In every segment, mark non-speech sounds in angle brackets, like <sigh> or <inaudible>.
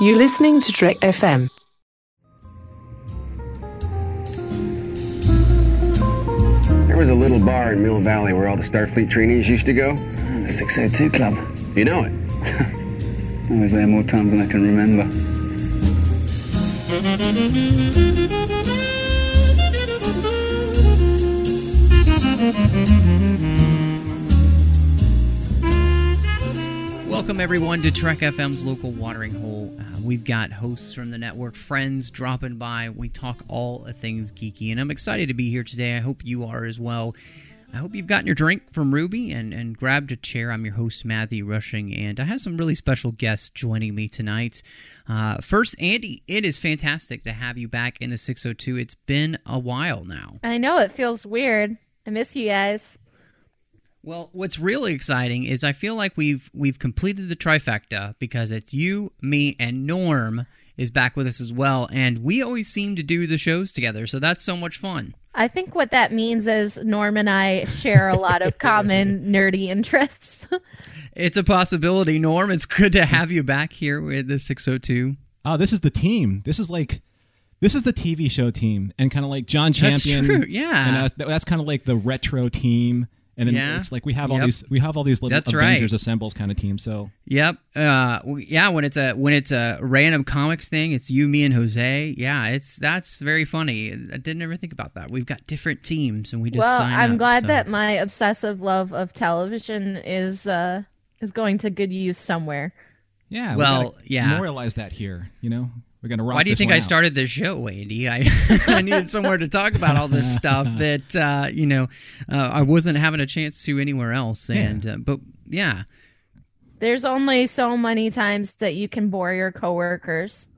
You're listening to Trek FM. There was a little bar in Mill Valley where all the Starfleet trainees used to go. The 602 Club. You know it. <laughs> I was there more times than I can remember. Welcome, everyone, to Trek FM's local watering hole. We've got hosts from the network, friends dropping by. We talk all things geeky, and I'm excited to be here today. I hope you are as well. I hope you've gotten your drink from Ruby and, and grabbed a chair. I'm your host, Matthew Rushing, and I have some really special guests joining me tonight. Uh, first, Andy, it is fantastic to have you back in the 602. It's been a while now. I know it feels weird. I miss you guys. Well, what's really exciting is I feel like we've we've completed the trifecta because it's you, me, and Norm is back with us as well, and we always seem to do the shows together, so that's so much fun. I think what that means is Norm and I share a lot of common <laughs> nerdy interests. <laughs> It's a possibility, Norm. It's good to have you back here with the 602. Oh, ah, this is the team. This is like this is the TV show team, and kind of like John That's Champion. true, yeah. and uh, that's, that's kind of like the retro team. And then Yeah. it's like we have all Yep. these we have all these little That's right. Avengers assembles kind of team. So Yep. Uh, yeah. When it's a when it's a random comics thing, it's you, me, and Jose. Yeah, it's that's very funny. I didn't ever think about that. We've got different teams, and we just well, sign I'm up, glad so- that my obsessive love of television is uh is going to good use somewhere. yeah, we Well, gotta yeah. memorialize that here. You know, we're gonna rock. Why do you this think I out. started this show, Andy? I <laughs> I needed somewhere to talk about all this stuff <laughs> that uh, you know uh, I wasn't having a chance to anywhere else. And uh, but yeah, There's only so many times that you can bore your coworkers.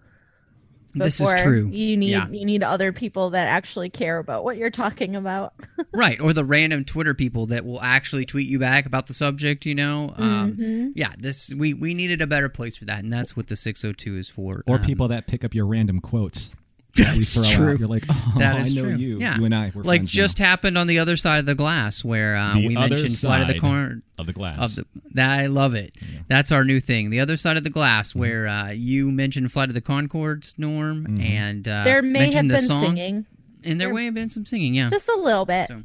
This is true. You need Yeah. you need other people that actually care about what you're talking about. <laughs> right or the random twitter people that will actually tweet you back about the subject you know um, Mm-hmm. yeah this we we needed a better place for that and that's what the 602 is for Or Um, people that pick up your random quotes. That we That's throw true. Out. You're like, oh, that I know true. you. Yeah. You and I. We're like just now. happened on the other side of the glass where uh, The we other mentioned flight of the side corn of the glass. of the that I love it. That's our new thing. The other side of the glass, where uh, you mentioned Flight of the Conchords, Norm, and uh, there may have the been song, singing, and there there- may have been some singing. Yeah, just a little bit. So,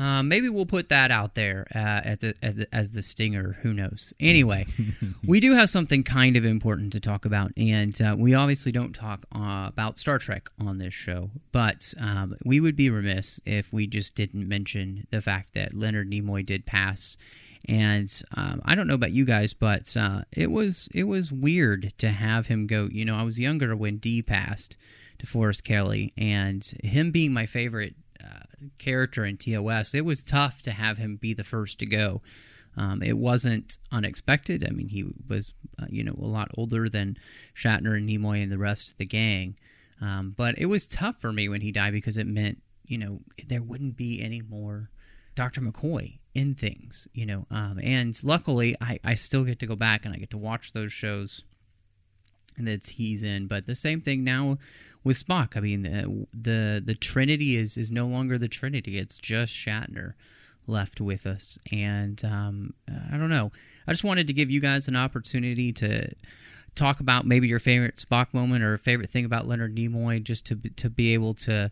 uh, maybe we'll put that out there uh, at the, at the, as the stinger. Who knows? Anyway, <laughs> we do have something kind of important to talk about, and uh, we obviously don't talk uh, about Star Trek on this show, but um, we would be remiss if we just didn't mention the fact that Leonard Nimoy did pass. And um, I don't know about you guys, but uh, it was it was weird to have him go. You know, I was younger when D passed to Forrest Kelly, and him being my favorite uh, character in TOS, it was tough to have him be the first to go. Um, it wasn't unexpected. I mean, he was, uh, you know, a lot older than Shatner and Nimoy and the rest of the gang. Um, but it was tough for me when he died because it meant, you know, there wouldn't be any more Dr. McCoy in things, you know. Um, and luckily, I, I still get to go back and I get to watch those shows that he's in. But the same thing now with Spock. I mean, the the, the Trinity is is no longer the Trinity. It's just Shatner left with us, and um, I don't know. I just wanted to give you guys an opportunity to talk about maybe your favorite Spock moment or favorite thing about Leonard Nimoy, just to to be able to.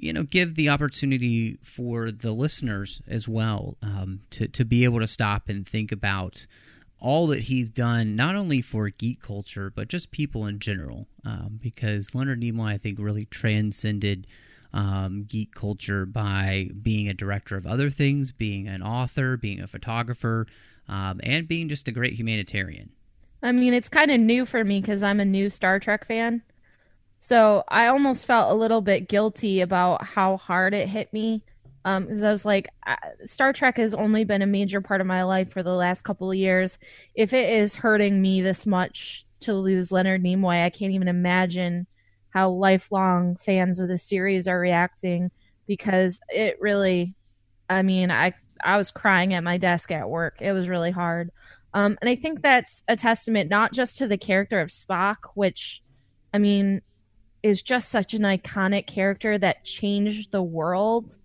You know, give the opportunity for the listeners as well um, to to be able to stop and think about all that he's done, not only for geek culture, but just people in general. Um, because Leonard Nimoy, I think, really transcended um, geek culture by being a director of other things, being an author, being a photographer, um, and being just a great humanitarian. I mean, it's kind of new for me because I'm a new Star Trek fan. So I almost felt a little bit guilty about how hard it hit me. Um, because I was like, Star Trek has only been a major part of my life for the last couple of years. If it is hurting me this much to lose Leonard Nimoy, I can't even imagine how lifelong fans of the series are reacting because it really, I mean, I I was crying at my desk at work. It was really hard. Um, and I think that's a testament not just to the character of Spock, which, I mean, is just such an iconic character that changed the world,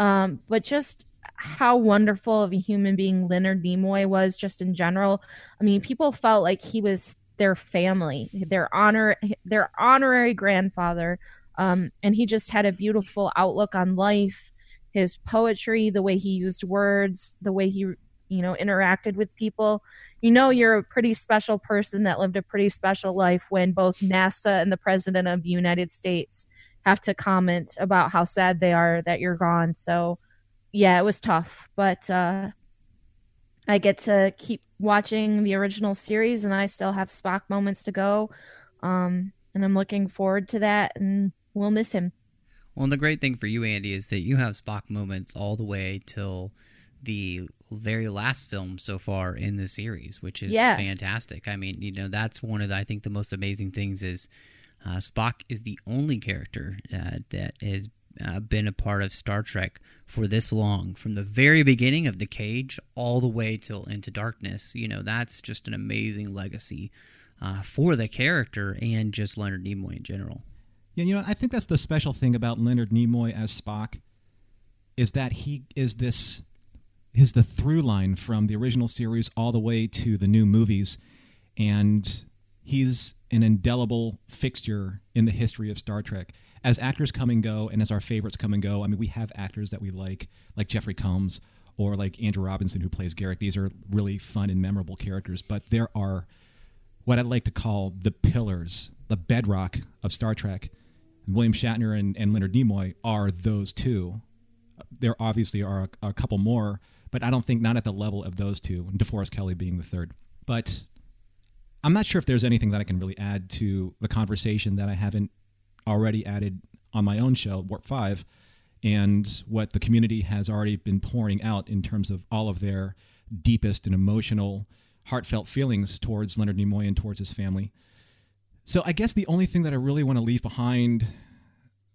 um, but just how wonderful of a human being Leonard Nimoy was, just in general. I mean, people felt like he was their family, their honor, their honorary grandfather. Um, and he just had a beautiful outlook on life, his poetry, the way he used words, the way he, you know, interacted with people. You know, you're a pretty special person that lived a pretty special life when both NASA and the President of the United States have to comment about how sad they are that you're gone. So, yeah, it was tough, but uh, I get to keep watching the original series, and I still have Spock moments to go. Um, and I'm looking forward to that, and we'll miss him. Well, and the great thing for you, Andy, is that you have Spock moments all the way till the very last film so far in the series, which is Yeah. fantastic. I mean, you know, that's one of the, I think the most amazing things is uh, Spock is the only character uh, that has uh, been a part of Star Trek for this long, from the very beginning of the Cage all the way till Into Darkness. You know, that's just an amazing legacy uh, for the character and just Leonard Nimoy in general. Yeah, you know, I think that's the special thing about Leonard Nimoy as Spock is that he is this is the through line from the original series all the way to the new movies, and he's an indelible fixture in the history of Star Trek. As actors come and go, and as our favorites come and go, I mean, we have actors that we like, like Jeffrey Combs or like Andrew Robinson, who plays Garak. These are really fun and memorable characters, but there are what I'd like to call the pillars, the bedrock of Star Trek. And William Shatner and, and Leonard Nimoy are those two. There obviously are a, a couple more, but I don't think not at the level of those two, and DeForest Kelley being the third. But I'm not sure if there's anything that I can really add to the conversation that I haven't already added on my own show, Warp 5, and what the community has already been pouring out in terms of all of their deepest and emotional, heartfelt feelings towards Leonard Nimoy and towards his family. So I guess the only thing that I really want to leave behind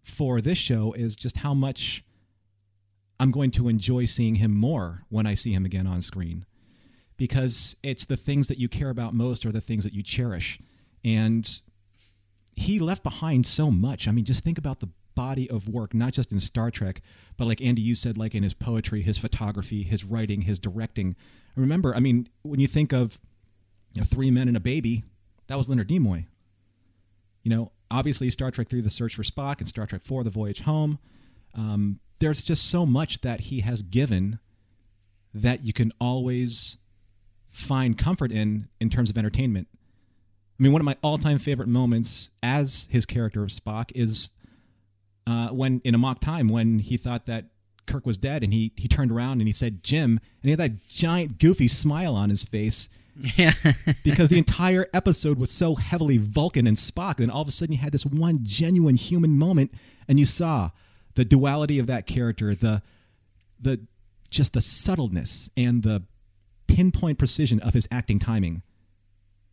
for this show is just how much I'm going to enjoy seeing him more when I see him again on screen. Because it's the things that you care about most are the things that you cherish. And he left behind so much. I mean, just think about the body of work, not just in Star Trek, but like Andy, you said, like in his poetry, his photography, his writing, his directing. Remember, I mean, when you think of you know, Three Men and a Baby, that was Leonard Nimoy. You know, obviously Star Trek Three: The Search for Spock and Star Trek Four: The Voyage Home. Um, there's just so much that he has given that you can always find comfort in in terms of entertainment. I mean, one of my all-time favorite moments as his character of Spock is uh, when in Amok Time when he thought that Kirk was dead, and he he turned around and he said Jim, and he had that giant goofy smile on his face <laughs> Yeah. <laughs> because the entire episode was so heavily Vulcan and Spock. And all of a sudden, you had this one genuine human moment, and you saw the duality of that character, the the just the subtleness and the pinpoint precision of his acting timing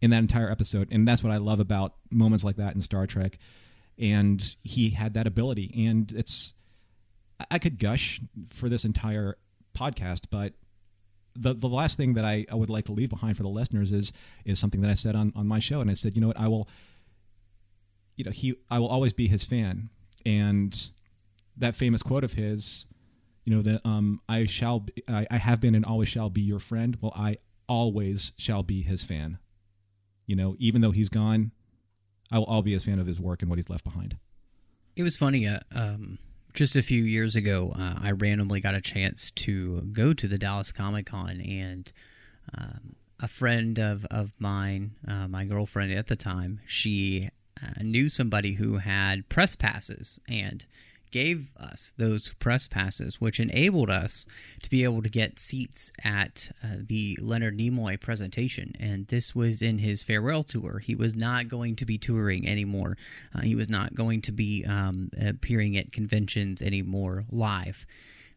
in that entire episode. And that's what I love about moments like that in Star Trek. And he had that ability, and it's I- could gush for this entire podcast, but the the last thing that I, I would like to leave behind for the listeners is is something that I said on, on my show, and I said, you know what, I will, you know, he I will always be his fan, and that famous quote of his, you know, that um I shall be, I, I have been and always shall be your friend. Well, I always shall be his fan. You know, even though he's gone, I will all be his fan of his work and what he's left behind. It was funny. Uh, um, just a few years ago, uh, I randomly got a chance to go to the Dallas Comic Con, and um, a friend of of mine, uh, my girlfriend at the time, she uh, knew somebody who had press passes and gave us those press passes, which enabled us to be able to get seats at uh, the Leonard Nimoy presentation. And this was in his farewell tour. He was not going to be touring anymore. Uh, he was not going to be um, appearing at conventions anymore live.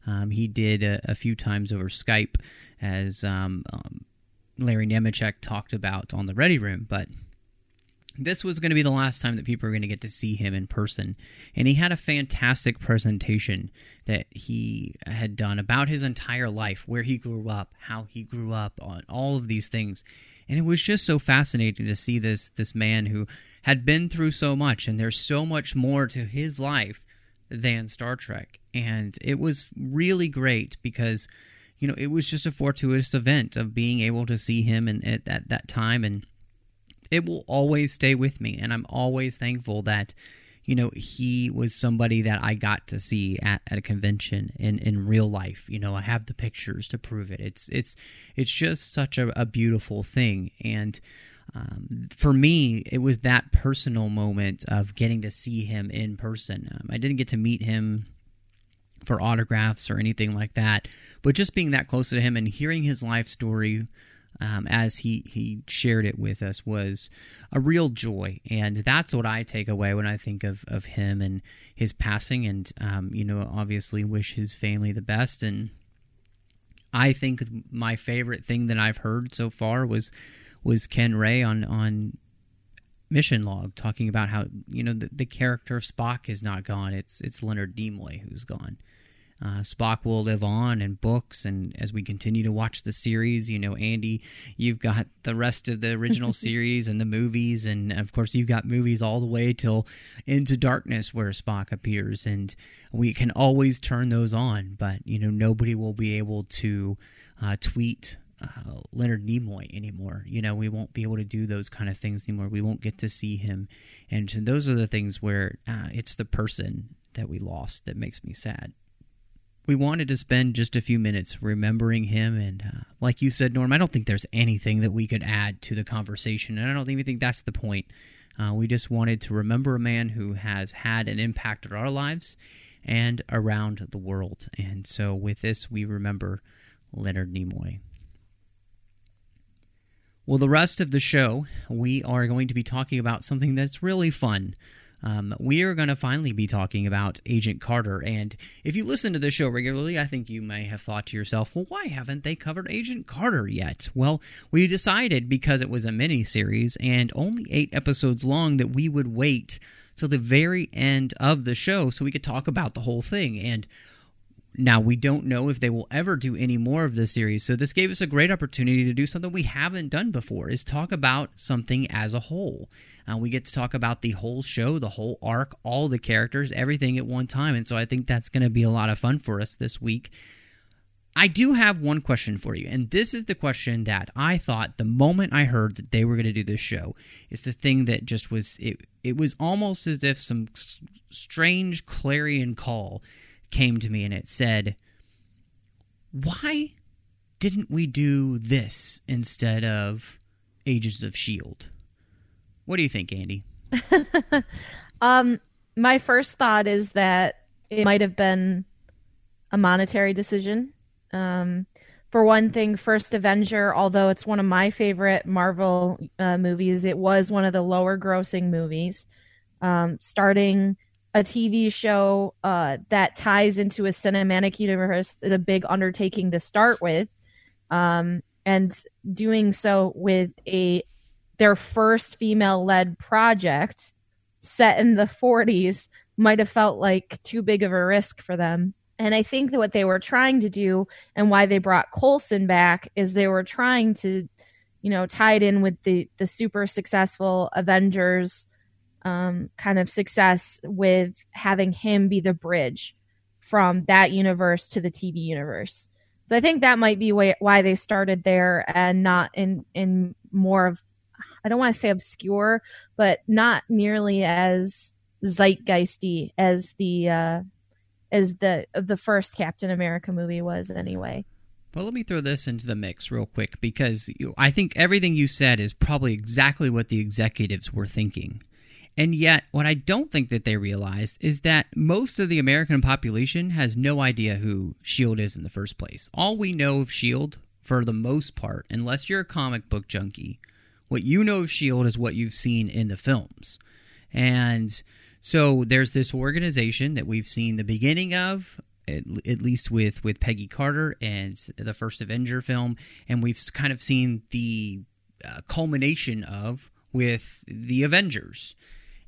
Um, he did a, a few times over Skype, as um, um, Larry Nemecek talked about on the Ready Room, but this was going to be the last time that people were going to get to see him in person. And he had a fantastic presentation that he had done about his entire life, where he grew up, how he grew up, on all of these things. And it was just so fascinating to see this this man who had been through so much, and there's so much more to his life than Star Trek. And it was really great because, you know, it was just a fortuitous event of being able to see him and at, at that time and it will always stay with me, and I'm always thankful that you know he was somebody that I got to see at, at a convention in in real life. You know, I have the pictures to prove it. It's it's it's just such a, a beautiful thing, and um, for me, it was that personal moment of getting to see him in person. Um, I didn't get to meet him for autographs or anything like that, but just being that close to him and hearing his life story um, as he he shared it with us was a real joy, and that's what I take away when I think of of him and his passing, and um, you know, obviously wish his family the best. And I think my favorite thing that I've heard so far was was Ken Ray on on Mission Log talking about how you know the, the character of Spock is not gone. It's it's Leonard Nimoy who's gone. Uh, Spock will live on in books, and as we continue to watch the series, you know, Andy, you've got the rest of the original <laughs> series and the movies, and of course, you've got movies all the way till Into Darkness where Spock appears, and we can always turn those on, but you know, nobody will be able to uh, tweet uh, Leonard Nimoy anymore. You know, we won't be able to do those kind of things anymore. We won't get to see him, and those are the things where uh, it's the person that we lost that makes me sad we wanted to spend just a few minutes remembering him. And uh, like you said, Norm, I don't think there's anything that we could add to the conversation. And I don't even think that's the point. Uh, we just wanted to remember a man who has had an impact on our lives and around the world. And so with this, we remember Leonard Nimoy. Well, the rest of the show, we are going to be talking about something that's really fun um, we are going to finally be talking about Agent Carter. And if you listen to the show regularly, I think you may have thought to yourself, well, why haven't they covered Agent Carter yet? Well, we decided because it was a mini series and only eight episodes long that we would wait till the very end of the show so we could talk about the whole thing. And now, we don't know if they will ever do any more of this series, so this gave us a great opportunity to do something we haven't done before, is talk about something as a whole. Uh, we get to talk about the whole show, the whole arc, all the characters, everything at one time, and so I think that's going to be a lot of fun for us this week. I do have one question for you, and this is the question that I thought the moment I heard that they were going to do this show. It's the thing that just was it. It was almost as if some strange clarion call came to me and it said, Why didn't we do this instead of Agents of S.H.I.E.L.D.? What do you think, Andy? <laughs> um, my first thought is that it might have been a monetary decision. Um, for one thing, First Avenger, although it's one of my favorite Marvel uh, movies, it was one of the lower grossing movies. Um, starting a TV show uh, that ties into a cinematic universe is a big undertaking to start with, um, and doing so with a their first female-led project set in the 40s might have felt like too big of a risk for them. And I think that what they were trying to do and why they brought Coulson back is they were trying to, you know, tie it in with the the super successful Avengers um, kind of success with having him be the bridge from that universe to the TV universe. So I think that might be why they started there and not in in more of I don't want to say obscure, but not nearly as zeitgeisty as the uh, as the the first Captain America movie was anyway. Well, let me throw this into the mix real quick because I think everything you said is probably exactly what the executives were thinking. And yet, what I don't think that they realized is that most of the American population has no idea who S.H.I.E.L.D. is in the first place. All we know of S.H.I.E.L.D., for the most part, unless you're a comic book junkie, what you know of S.H.I.E.L.D. is what you've seen in the films. And so there's this organization that we've seen the beginning of, at, at, least with with Peggy Carter and the first Avenger film, and we've kind of seen the uh, culmination of with the Avengers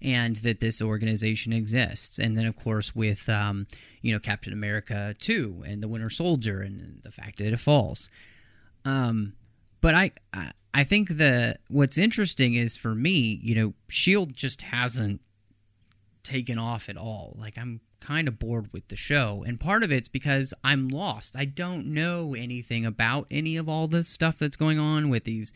and that this organization exists. And then, of course, with um, you know Captain America two and the Winter Soldier and the fact that it falls. Um, but I, I I think the what's interesting is for me, you know, Shield just hasn't taken off at all. Like I'm kind of bored with the show. And part of it's because I'm lost. I don't know anything about any of all this stuff that's going on with these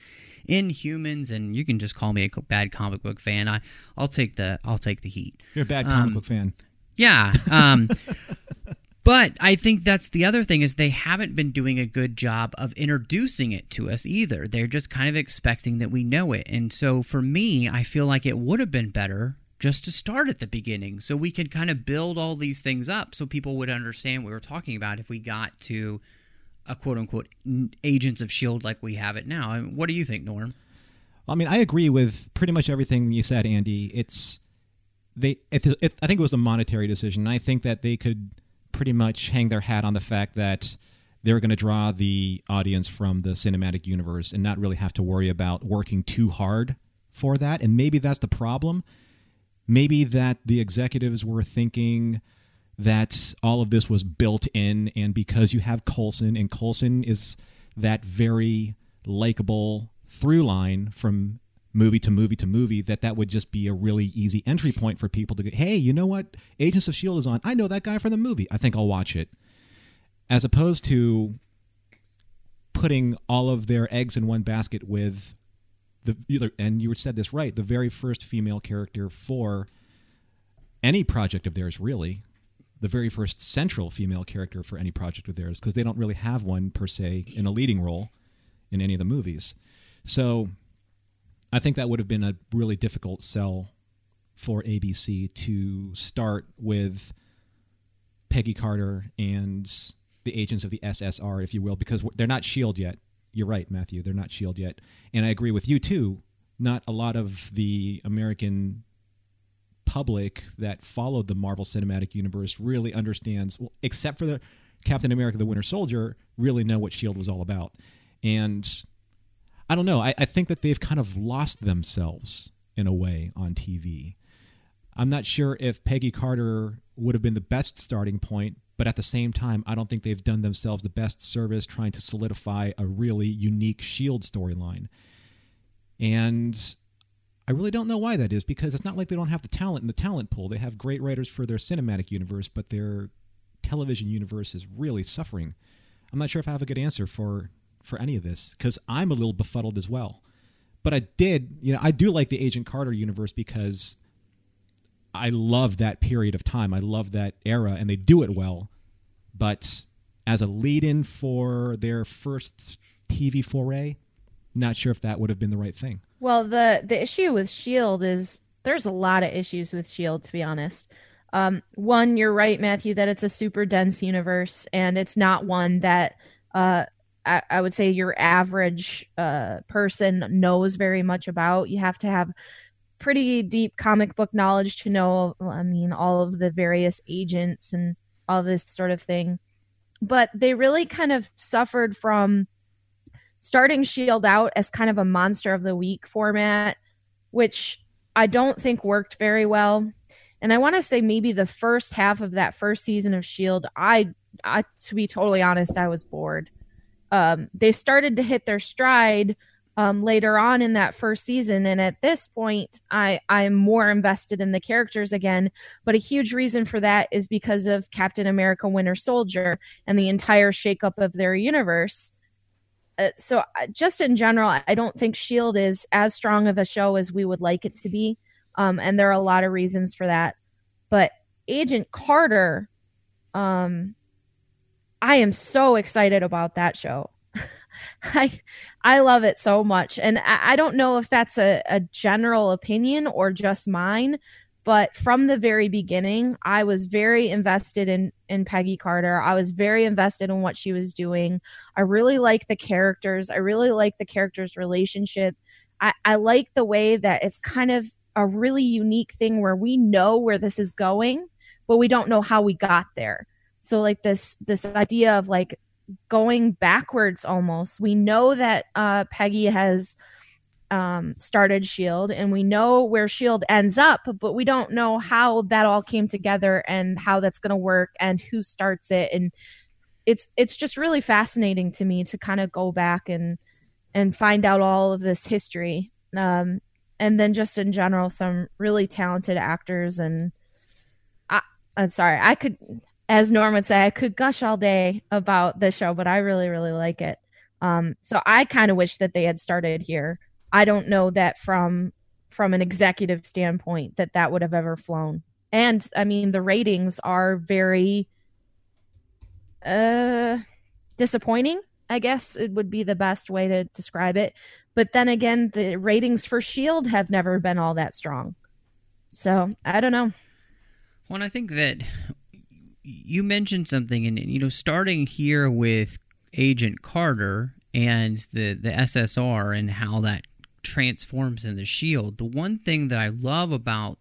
inhumans and you can just call me a bad comic book fan. I I'll take the I'll take the heat. You're a bad comic Um, book fan. Yeah. Um, <laughs> but I think that's the other thing is they haven't been doing a good job of introducing it to us either. They're just kind of expecting that we know it. And so for me, I feel like it would have been better just to start at the beginning so we could kind of build all these things up so people would understand what we were talking about if we got to a quote unquote agents of shield like we have it now. I mean, what do you think, Norm? I mean, I agree with pretty much everything you said, Andy. It's they. I think it was a monetary decision. And I think that they could pretty much hang their hat on the fact that they're going to draw the audience from the cinematic universe and not really have to worry about working too hard for that. And maybe that's the problem. Maybe that the executives were thinking that all of this was built in, and because you have Coulson, and Coulson is that very likable through line from movie to movie to movie, that that would just be a really easy entry point for people to go, hey, you know what? Agents of S.H.I.E.L.D. is on. I know that guy from the movie. I think I'll watch it. As opposed to putting all of their eggs in one basket with the and you said this right the very first female character for any project of theirs really the very first central female character for any project of theirs because they don't really have one per se in a leading role in any of the movies. So i think that would have been a really difficult sell for abc to start with peggy carter and the agents of the ssr if you will because they're not shield yet you're right, Matthew. They're not Shield yet, and I agree with you too. Not a lot of the American public that followed the Marvel Cinematic Universe really understands, well, except for the Captain America: The Winter Soldier, really know what Shield was all about. And I don't know. I, I think that they've kind of lost themselves in a way on TV. I'm not sure if Peggy Carter would have been the best starting point, but at the same time, I don't think they've done themselves the best service trying to solidify a really unique Shield storyline. And I really don't know why that is because it's not like they don't have the talent in the talent pool. They have great writers for their cinematic universe, but their television universe is really suffering. I'm not sure if I have a good answer for for any of this because I'm a little befuddled as well. But I did, you know, I do like the Agent Carter universe because I love that period of time. I love that era, and they do it well. But as a lead-in for their first TV foray, not sure if that would have been the right thing. Well, the the issue with Shield is there's a lot of issues with Shield, to be honest. Um, one, you're right, Matthew, that it's a super dense universe, and it's not one that uh, I, I would say your average uh, person knows very much about. You have to have pretty deep comic book knowledge to know, I mean, all of the various agents and all this sort of thing. But they really kind of suffered from starting Shield out as kind of a monster of the week format, which I don't think worked very well. And I want to say maybe the first half of that first season of Shield, I, I to be totally honest, I was bored. Um, they started to hit their stride um, later on in that first season, and at this point, I I'm more invested in the characters again. But a huge reason for that is because of Captain America: Winter Soldier and the entire shakeup of their universe. Uh, so uh, just in general i don't think shield is as strong of a show as we would like it to be. Um, and there are a lot of reasons for that. But agent carter um, i am so excited about that show <laughs> <laughs> i i love it so much. And i, I don't know if that's a, a general opinion or just mine but from the very beginning i was very invested in in peggy carter. I was very invested in what she was doing. I really like the characters. I really like the characters relationship. I i like the way that it's kind of a really unique thing where we know where this is going but we don't know how we got there. So like this this idea of like going backwards almost we know that uh peggy has um, started Shield, and we know where Shield ends up, but we don't know how that all came together and how that's going to work and who starts it. And it's it's just really fascinating to me to kind of go back and and find out all of this history. Um, and then just in general, some really talented actors, and I I'm sorry. I could, as Norm would say, I could gush all day about the show, but I really, really like it. Um, so I kind of wish that they had started here. I don't know that from from an executive standpoint that that would have ever flown. And I mean, the ratings are very uh disappointing. I guess it would be the best way to describe it. But then again, the ratings for Shield have never been all that strong. So I don't know. Well, I think that you mentioned something, and you know, starting here with Agent Carter and the the SSR and how that transforms in the Shield. The one thing that I love about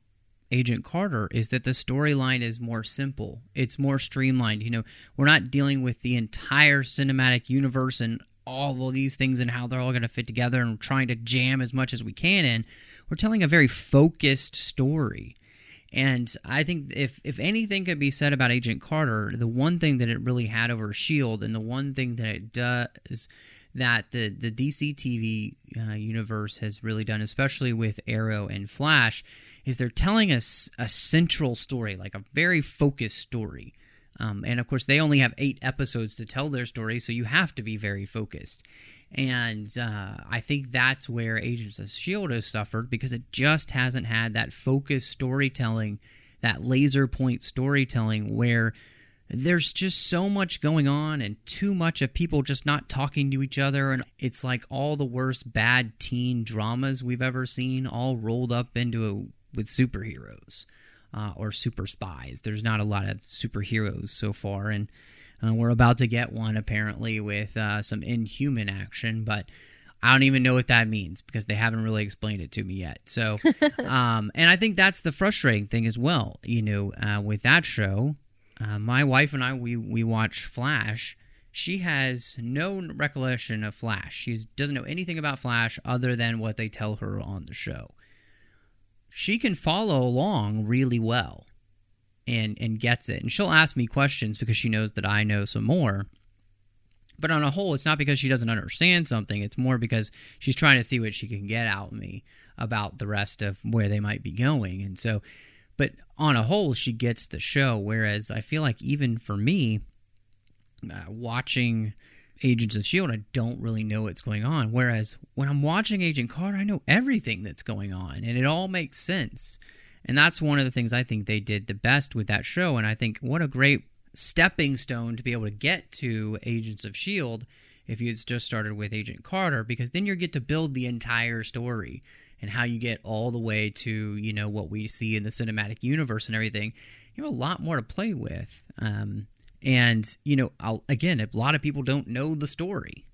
Agent Carter is that the storyline is more simple. It's more streamlined. You know, we're not dealing with the entire cinematic universe and all of these things and how they're all going to fit together and trying to jam as much as we can in. We're telling a very focused story. And I think if if anything could be said about Agent Carter, the one thing that it really had over Shield, and the one thing that it does that the the DC TV uh, universe has really done, especially with Arrow and Flash, is they're telling us a central story, like a very focused story. Um, and of course, they only have eight episodes to tell their story, so you have to be very focused. And uh, I think that's where Agents of S.H.I.E.L.D. has suffered because it just hasn't had that focused storytelling, that laser point storytelling where there's just so much going on and too much of people just not talking to each other. And it's like all the worst bad teen dramas we've ever seen all rolled up into a, with superheroes. Uh, or super spies. There's not a lot of superheroes so far, and uh, we're about to get one apparently with uh, some inhuman action, but I don't even know what that means because they haven't really explained it to me yet. So, <laughs> um, and I think that's the frustrating thing as well. You know, uh, with that show, uh, my wife and I we we watch Flash. She has no recollection of Flash. She doesn't know anything about Flash other than what they tell her on the show. She can follow along really well and and gets it. And she'll ask me questions because she knows that I know some more. But on a whole, it's not because she doesn't understand something. It's more because she's trying to see what she can get out of me about the rest of where they might be going. And so, but on a whole, she gets the show. Whereas I feel like even for me, uh, watching Agents of S.H.I.E.L.D., I don't really know what's going on. Whereas when I'm watching Agent Carter, I know everything that's going on and it all makes sense. And that's one of the things I think they did the best with that show. And I think what a great stepping stone to be able to get to Agents of S.H.I.E.L.D. if you had just started with Agent Carter, because then you get to build the entire story and how you get all the way to, you know, what we see in the cinematic universe and everything. You have a lot more to play with. Um, and, you know, I'll, again, a lot of people don't know the story.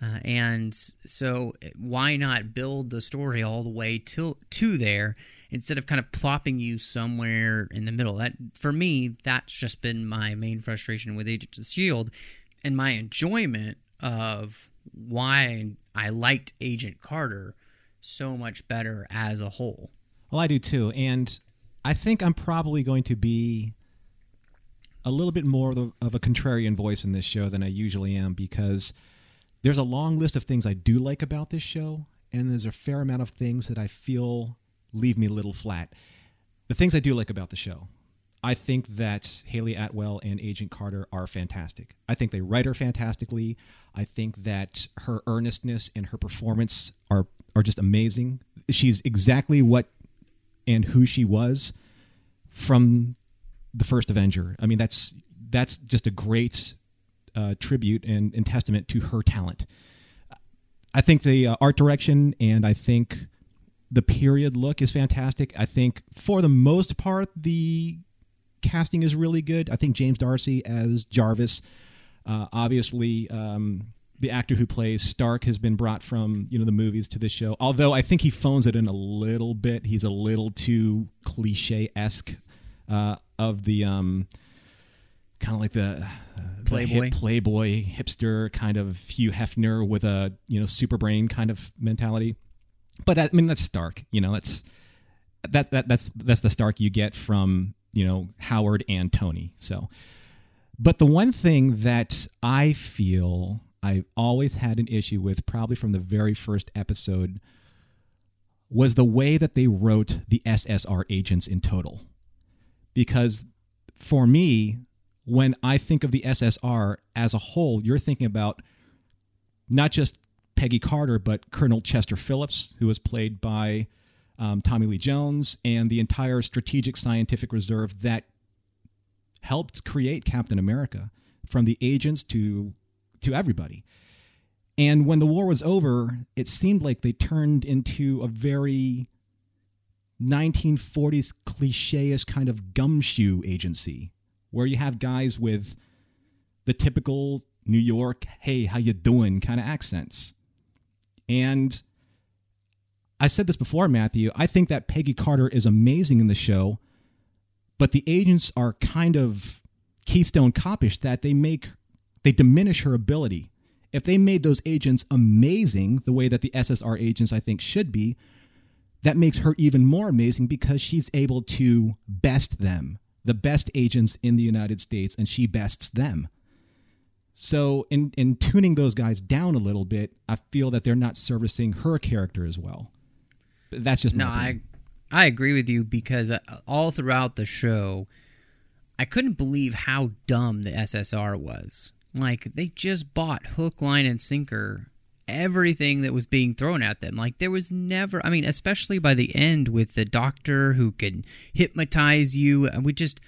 Uh, and so, why not build the story all the way to to there instead of kind of plopping you somewhere in the middle? That for me, that's just been my main frustration with Agents of Shield, and my enjoyment of why I liked Agent Carter so much better as a whole. Well, I do too, and I think I'm probably going to be a little bit more of a contrarian voice in this show than I usually am because there's a long list of things I do like about this show, and there's a fair amount of things that I feel leave me a little flat. The things I do like about the show. I think that Hayley Atwell and Agent Carter are fantastic. I think they write her fantastically. I think that her earnestness and her performance are are just amazing. She's exactly what and who she was from the first Avenger. I mean, that's that's just a great uh, tribute and, and, testament to her talent. I think the uh, art direction and I think the period look is fantastic. I think for the most part the casting is really good. I think James D'Arcy as Jarvis, uh, obviously. Um, the actor who plays Stark has been brought from you know the movies to this show. Although I think he phones it in a little bit. He's a little too cliche esque uh, of the um, kind of like the, uh, Playboy. the Playboy hipster kind of Hugh Hefner with a you know super brain kind of mentality. But I mean that's Stark. You know that's that that that's that's the Stark you get from you know Howard and Tony. So, but the one thing that I feel I've always had an issue with, probably from the very first episode, was the way that they wrote the SSR agents in total. Because for me, when I think of the SSR as a whole, you're thinking about not just Peggy Carter, but Colonel Chester Phillips, who was played by um, Tommy Lee Jones, and the entire Strategic Scientific Reserve that helped create Captain America, from the agents to to everybody. And when the war was over, it seemed like they turned into a very 1940s cliche-ish kind of gumshoe agency where you have guys with the typical New York, hey, how you doing kind of accents. And I said this before, Matthew. I think that Peggy Carter is amazing in the show, but the agents are kind of Keystone Copish that they make they diminish her ability. If they made those agents amazing the way that the SSR agents I think should be, that makes her even more amazing because she's able to best them, the best agents in the United States, and she bests them. So in in tuning those guys down a little bit, I feel that they're not servicing her character as well. But that's just no. my I. I agree with you because uh, all throughout the show, I couldn't believe how dumb the SSR was. Like they just bought hook, line, and sinker everything that was being thrown at them. Like there was never. I mean, especially by the end with the doctor who can hypnotize you, and we just.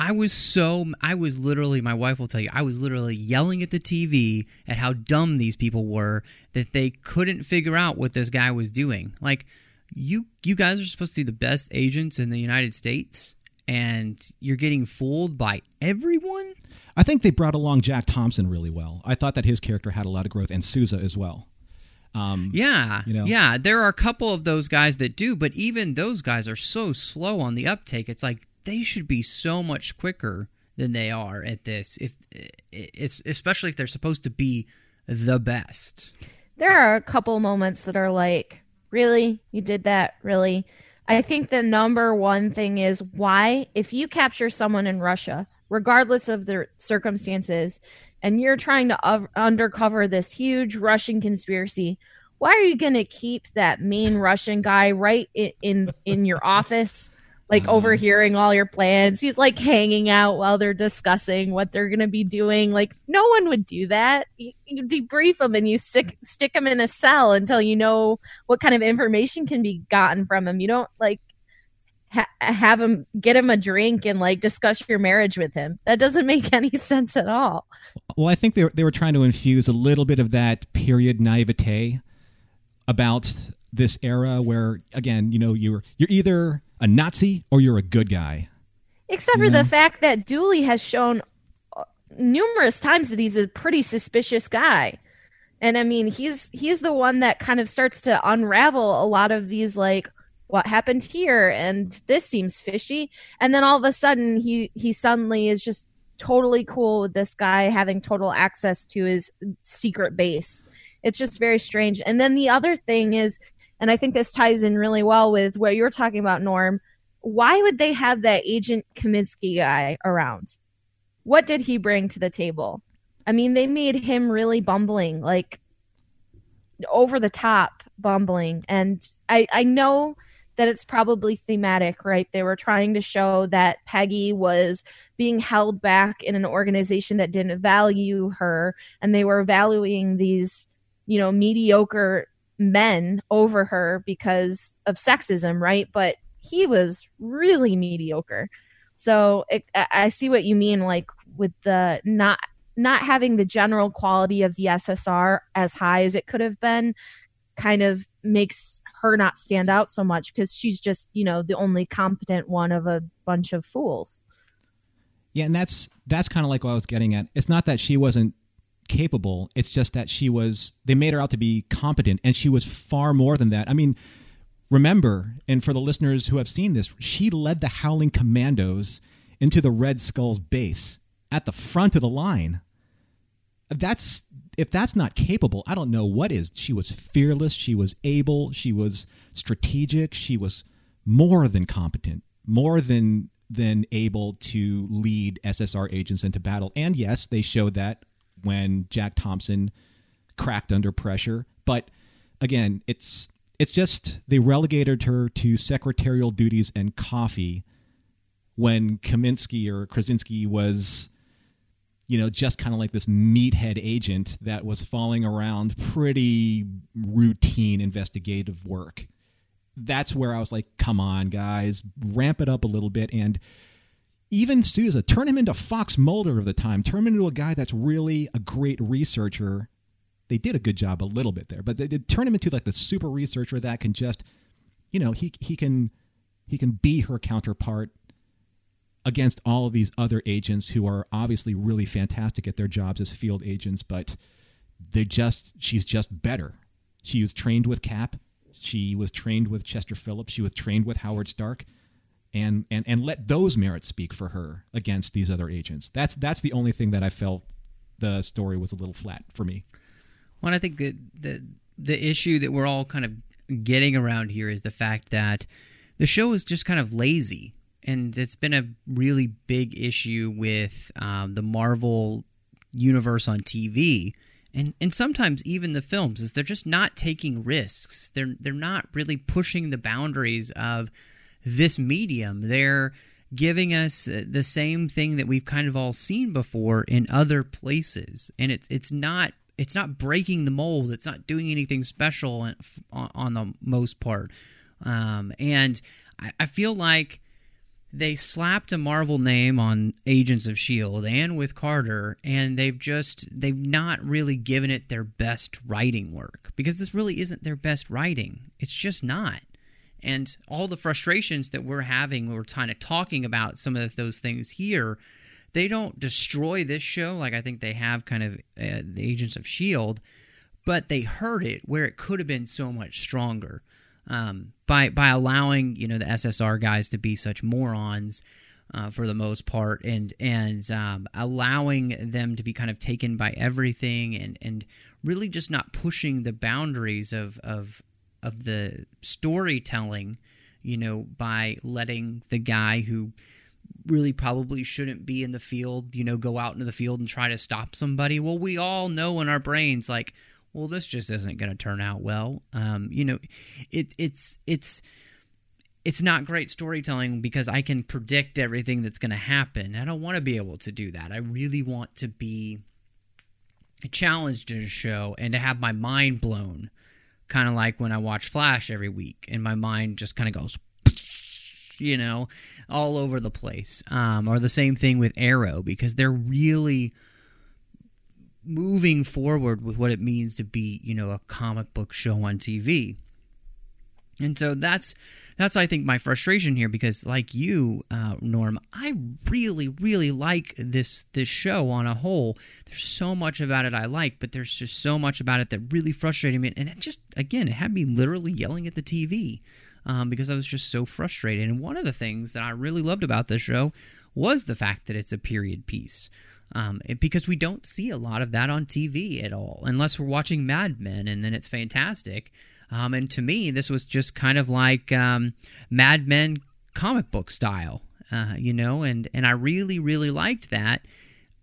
I was so I was literally my wife will tell you I was literally yelling at the TV at how dumb these people were that they couldn't figure out what this guy was doing. Like you you guys are supposed to be the best agents in the United States and you're getting fooled by everyone? I think they brought along Jack Thompson really well. I thought that his character had a lot of growth, and Sousa as well. Um, Yeah. You know? Yeah, there are a couple of those guys that do, but even those guys are so slow on the uptake. It's like they should be so much quicker than they are at this. If it's especially if they're supposed to be the best. there are a couple moments that are like, really? You did that? Really? I think the number one thing is why, if you capture someone in Russia, regardless of their circumstances, and you're trying to uv- undercover this huge Russian conspiracy, why are you going to keep that mean Russian guy right in in, in your office? Like mm-hmm. overhearing all your plans. He's like hanging out while they're discussing what they're going to be doing. Like, no one would do that. You, you debrief them and you stick, stick them in a cell until you know what kind of information can be gotten from him. You don't like ha- have him get him a drink and like discuss your marriage with him. That doesn't make <laughs> any sense at all. Well, I think they were, they were trying to infuse a little bit of that period naivete about this era where, again, you know, you're you're either a Nazi or you're a good guy. Except for the fact that Dooley has shown uh, numerous times that he's a pretty suspicious guy. And I mean, he's he's the one that kind of starts to unravel a lot of these like what happened here and this seems fishy and then all of a sudden he he suddenly is just totally cool with this guy having total access to his secret base. It's just very strange. And then the other thing is and I think this ties in really well with what you're talking about Norm why would they have that agent Kaminsky guy around? What did he bring to the table? I mean, they made him really bumbling, like over the top bumbling. And I, I know that it's probably thematic, right? They were trying to show that Peggy was being held back in an organization that didn't value her, and they were valuing these, you know, mediocre men over her because of sexism, right? But he was really mediocre. So it, I I see what you mean, like with the not not having the general quality of the SSR as high as it could have been, kind of makes her not stand out so much because she's just you know the only competent one of a bunch of fools. Yeah, and that's that's kind of like what I was getting at. It's not that she wasn't capable; it's just that she was. They made her out to be competent, and she was far more than that. I mean, remember, and for the listeners who have seen this, she led the Howling Commandos into the Red Skull's base at the front of the line. That's if that's not capable, I don't know what is. She was fearless. She was able. She was strategic. She was more than competent, more than than able to lead SSR agents into battle. And yes, they showed that when Jack Thompson cracked under pressure. But again, it's it's just they relegated her to secretarial duties and coffee when Kaminsky or Krasinski was, you know, just kind of like this meathead agent that was falling around pretty routine investigative work. That's where I was like, come on, guys, ramp it up a little bit. And even Sousa, turn him into Fox Mulder of the time, turn him into a guy that's really a great researcher. They did a good job a little bit there, but they did turn him into like the super researcher that can just, you know, he he can he can be her counterpart against all of these other agents who are obviously really fantastic at their jobs as field agents, but they're just she's just better. She was trained with Cap, she was trained with Chester Phillips, she was trained with Howard Stark, and and and let those merits speak for her against these other agents. That's that's the only thing that I felt the story was a little flat for me. Well, I think that the the issue that we're all kind of getting around here is the fact that the show is just kind of lazy and it's been a really big issue with um, the Marvel universe on TV, and and sometimes even the films is they're just not taking risks. They're they're not really pushing the boundaries of this medium. They're giving us uh, the same thing that we've kind of all seen before in other places, and it's it's not it's not breaking the mold. It's not doing anything special on, on the most part, um, and I, I feel like they slapped a Marvel name on Agents of S.H.I.E.L.D and with Carter, and they've just they've not really given it their best writing work because this really isn't their best writing. It's just not. And all the frustrations that we're having, we're kind of talking about some of those things here. They don't destroy this show like I think they have kind of uh, the Agents of S.H.I.E.L.D, but they hurt it where it could have been so much stronger um, by by allowing you know the SSR guys to be such morons uh, for the most part, and and um, allowing them to be kind of taken by everything, and and really just not pushing the boundaries of of of the storytelling, you know, by letting the guy who really probably shouldn't be in the field, you know, go out into the field and try to stop somebody. Well, we all know in our brains, like, well, this just isn't going to turn out well. Um, you know, it, it's it's it's not great storytelling because I can predict everything that's going to happen. I don't want to be able to do that. I really want to be challenged in a show and to have my mind blown, kind of like when I watch Flash every week, and my mind just kind of goes, <laughs> you know, all over the place. Um, or the same thing with Arrow because they're really moving forward with what it means to be, you know, a comic book show on TV. And so that's that's I think my frustration here because like you, uh, Norm, I really really like this this show on a whole. There's so much about it I like, but there's just so much about it that really frustrated me, and it just again it had me literally yelling at the TV um, because I was just so frustrated. And one of the things that I really loved about this show was the fact that it's a period piece um, it, because we don't see a lot of that on TV at all, unless we're watching Mad Men, and then it's fantastic. Um, and to me, this was just kind of like um, Mad Men comic book style, uh, you know, and and I really really liked that,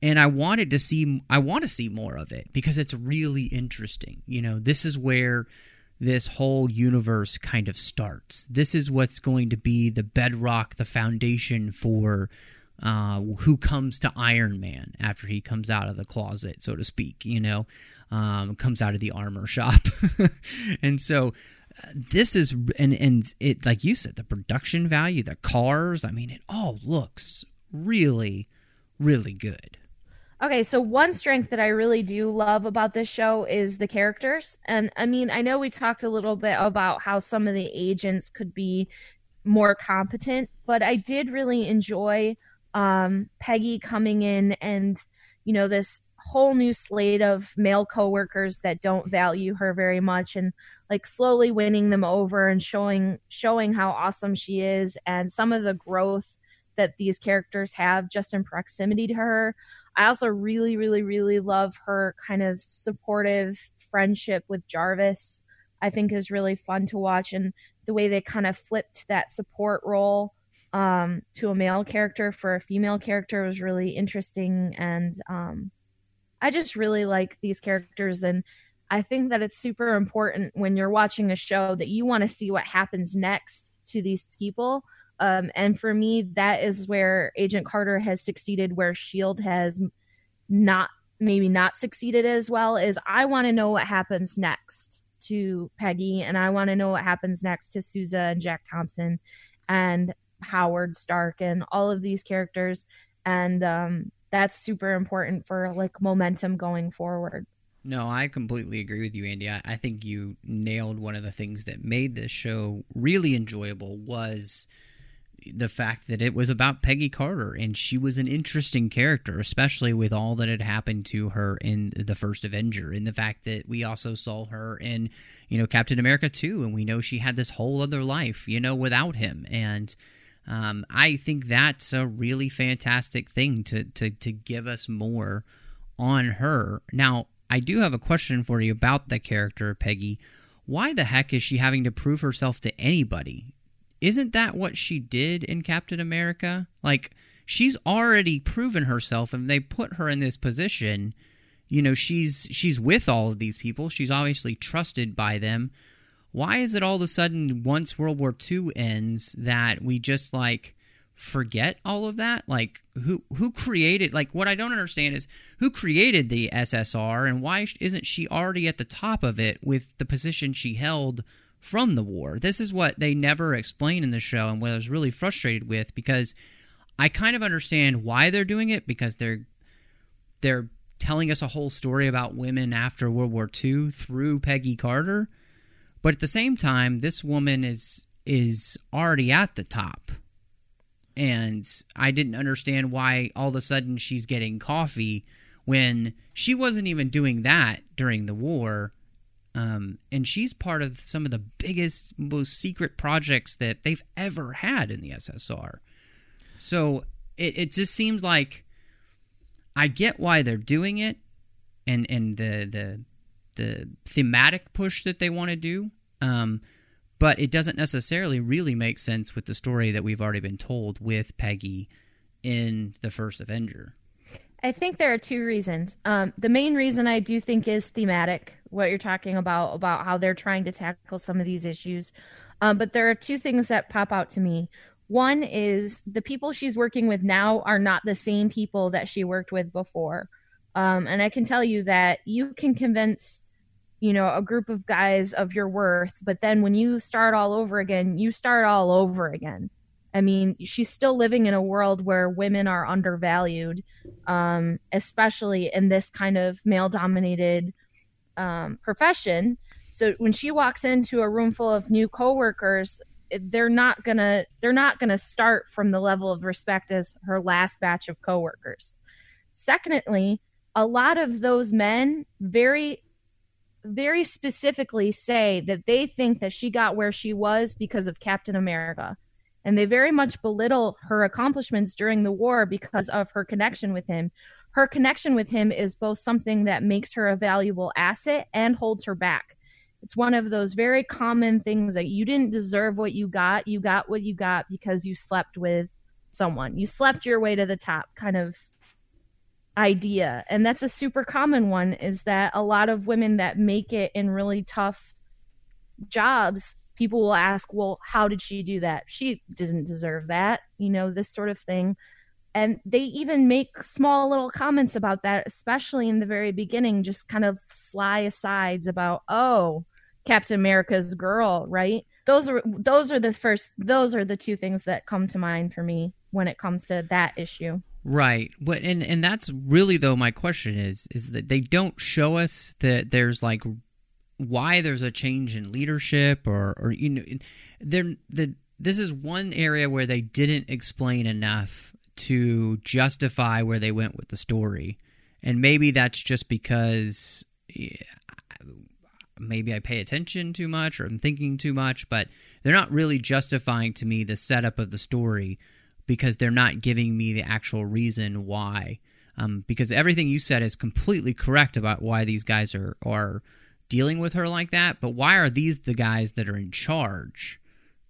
and I wanted to see I want to see more of it because it's really interesting. You know, this is where this whole universe kind of starts. This is what's going to be the bedrock, the foundation for uh, who comes to Iron Man after he comes out of the closet, so to speak, you know, um, comes out of the armor shop. <laughs> and so uh, this is, and, and it, like you said, the production value, the cars, I mean, it all looks really, really good. Okay, so one strength that I really do love about this show is the characters. And I mean, I know we talked a little bit about how some of the agents could be more competent, but I did really enjoy um, Peggy coming in and you know this whole new slate of male coworkers that don't value her very much and like slowly winning them over and showing showing how awesome she is and some of the growth that these characters have just in proximity to her. I also really really really love her kind of supportive friendship with Jarvis. I think is really fun to watch and the way they kind of flipped that support role um, to a male character for a female character was really interesting. And um, i just really like these characters. And i think that it's super important when you're watching a show that you want to see what happens next to these people. Um, and for me, that is where Agent Carter has succeeded, where Shield has not maybe not succeeded as well. Is I want to know what happens next to Peggy, and I want to know what happens next to Sousa and Jack Thompson, and Howard Stark, and all of these characters, and um, that's super important for like momentum going forward. No, I completely agree with you, Andy. I, I think you nailed one of the things that made this show really enjoyable was the fact that it was about Peggy Carter and she was an interesting character, especially with all that had happened to her in the first Avenger, and the fact that we also saw her in, you know, Captain America 2, and we know she had this whole other life, you know, without him. And um, I think that's a really fantastic thing to, to, to give us more on her. Now, I do have a question for you about the character, Peggy. Why the heck is she having to prove herself to anybody? Isn't that what she did in Captain America? Like, she's already proven herself, and they put her in this position. You know, she's she's with all of these people. She's obviously trusted by them. Why is it all of a sudden once World War II ends that we just like forget all of that? Like who who created like what I don't understand is who created the SSR and why isn't she already at the top of it with the position she held from the war? This is what they never explain in the show and what I was really frustrated with because I kind of understand why they're doing it because they're they're telling us a whole story about women after World War II through Peggy Carter. But at the same time, this woman is is already at the top and I didn't understand why all of a sudden she's getting coffee when she wasn't even doing that during the war. Um, and she's part of some of the biggest, most secret projects that they've ever had in the SSR. So it, it just seems like I get why they're doing it, and and the the the thematic push that they want to do. Um, but it doesn't necessarily really make sense with the story that we've already been told with Peggy in the first Avenger. I think there are two reasons. Um, the main reason I do think is thematic, what you're talking about, about how they're trying to tackle some of these issues. Um, but there are two things that pop out to me. One is the people she's working with now are not the same people that she worked with before. Um, and I can tell you that you can convince you know a group of guys of your worth but then when you start all over again you start all over again. I mean she's still living in a world where women are undervalued um, especially in this kind of male dominated um, profession. So when she walks into a room full of new coworkers they're not gonna they're not gonna start from the level of respect as her last batch of coworkers. Secondly a lot of those men very very specifically say that they think that she got where she was because of Captain America. And they very much belittle her accomplishments during the war because of her connection with him. Her connection with him is both something that makes her a valuable asset and holds her back. It's one of those very common things that you didn't deserve what you got. You got what you got because you slept with someone. You slept your way to the top kind of idea. And that's a super common one is that a lot of women that make it in really tough jobs people will ask well how did she do that? She doesn't deserve that you know this sort of thing. And they even make small little comments about that especially in the very beginning just kind of sly asides about oh captain america's girl right? Those are those are the first those are the two things that come to mind for me when it comes to that issue Right. But and and that's really though my question is is that they don't show us that there's like why there's a change in leadership or or you know there the this is one area where they didn't explain enough to justify where they went with the story. And maybe that's just because yeah, maybe I pay attention too much or I'm thinking too much, but they're not really justifying to me the setup of the story because they're not giving me the actual reason why. Um, because everything you said is completely correct about why these guys are are dealing with her like that. But why are these the guys that are in charge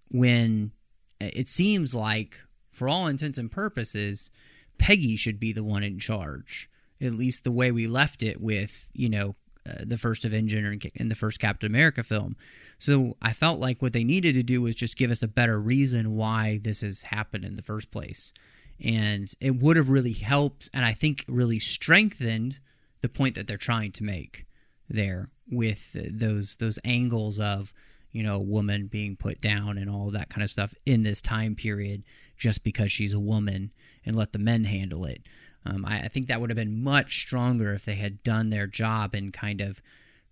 when it seems like, for all intents and purposes, Peggy should be the one in charge? At least the way we left it with, you know, Uh, the first Avenger and in the first Captain America film. So I felt like what they needed to do was just give us a better reason why this has happened in the first place. And it would have really helped and I think really strengthened the point that they're trying to make there with those those angles of you know a woman being put down and all that kind of stuff in this time period just because she's a woman and let the men handle it. Um, I, I think that would have been much stronger if they had done their job in kind of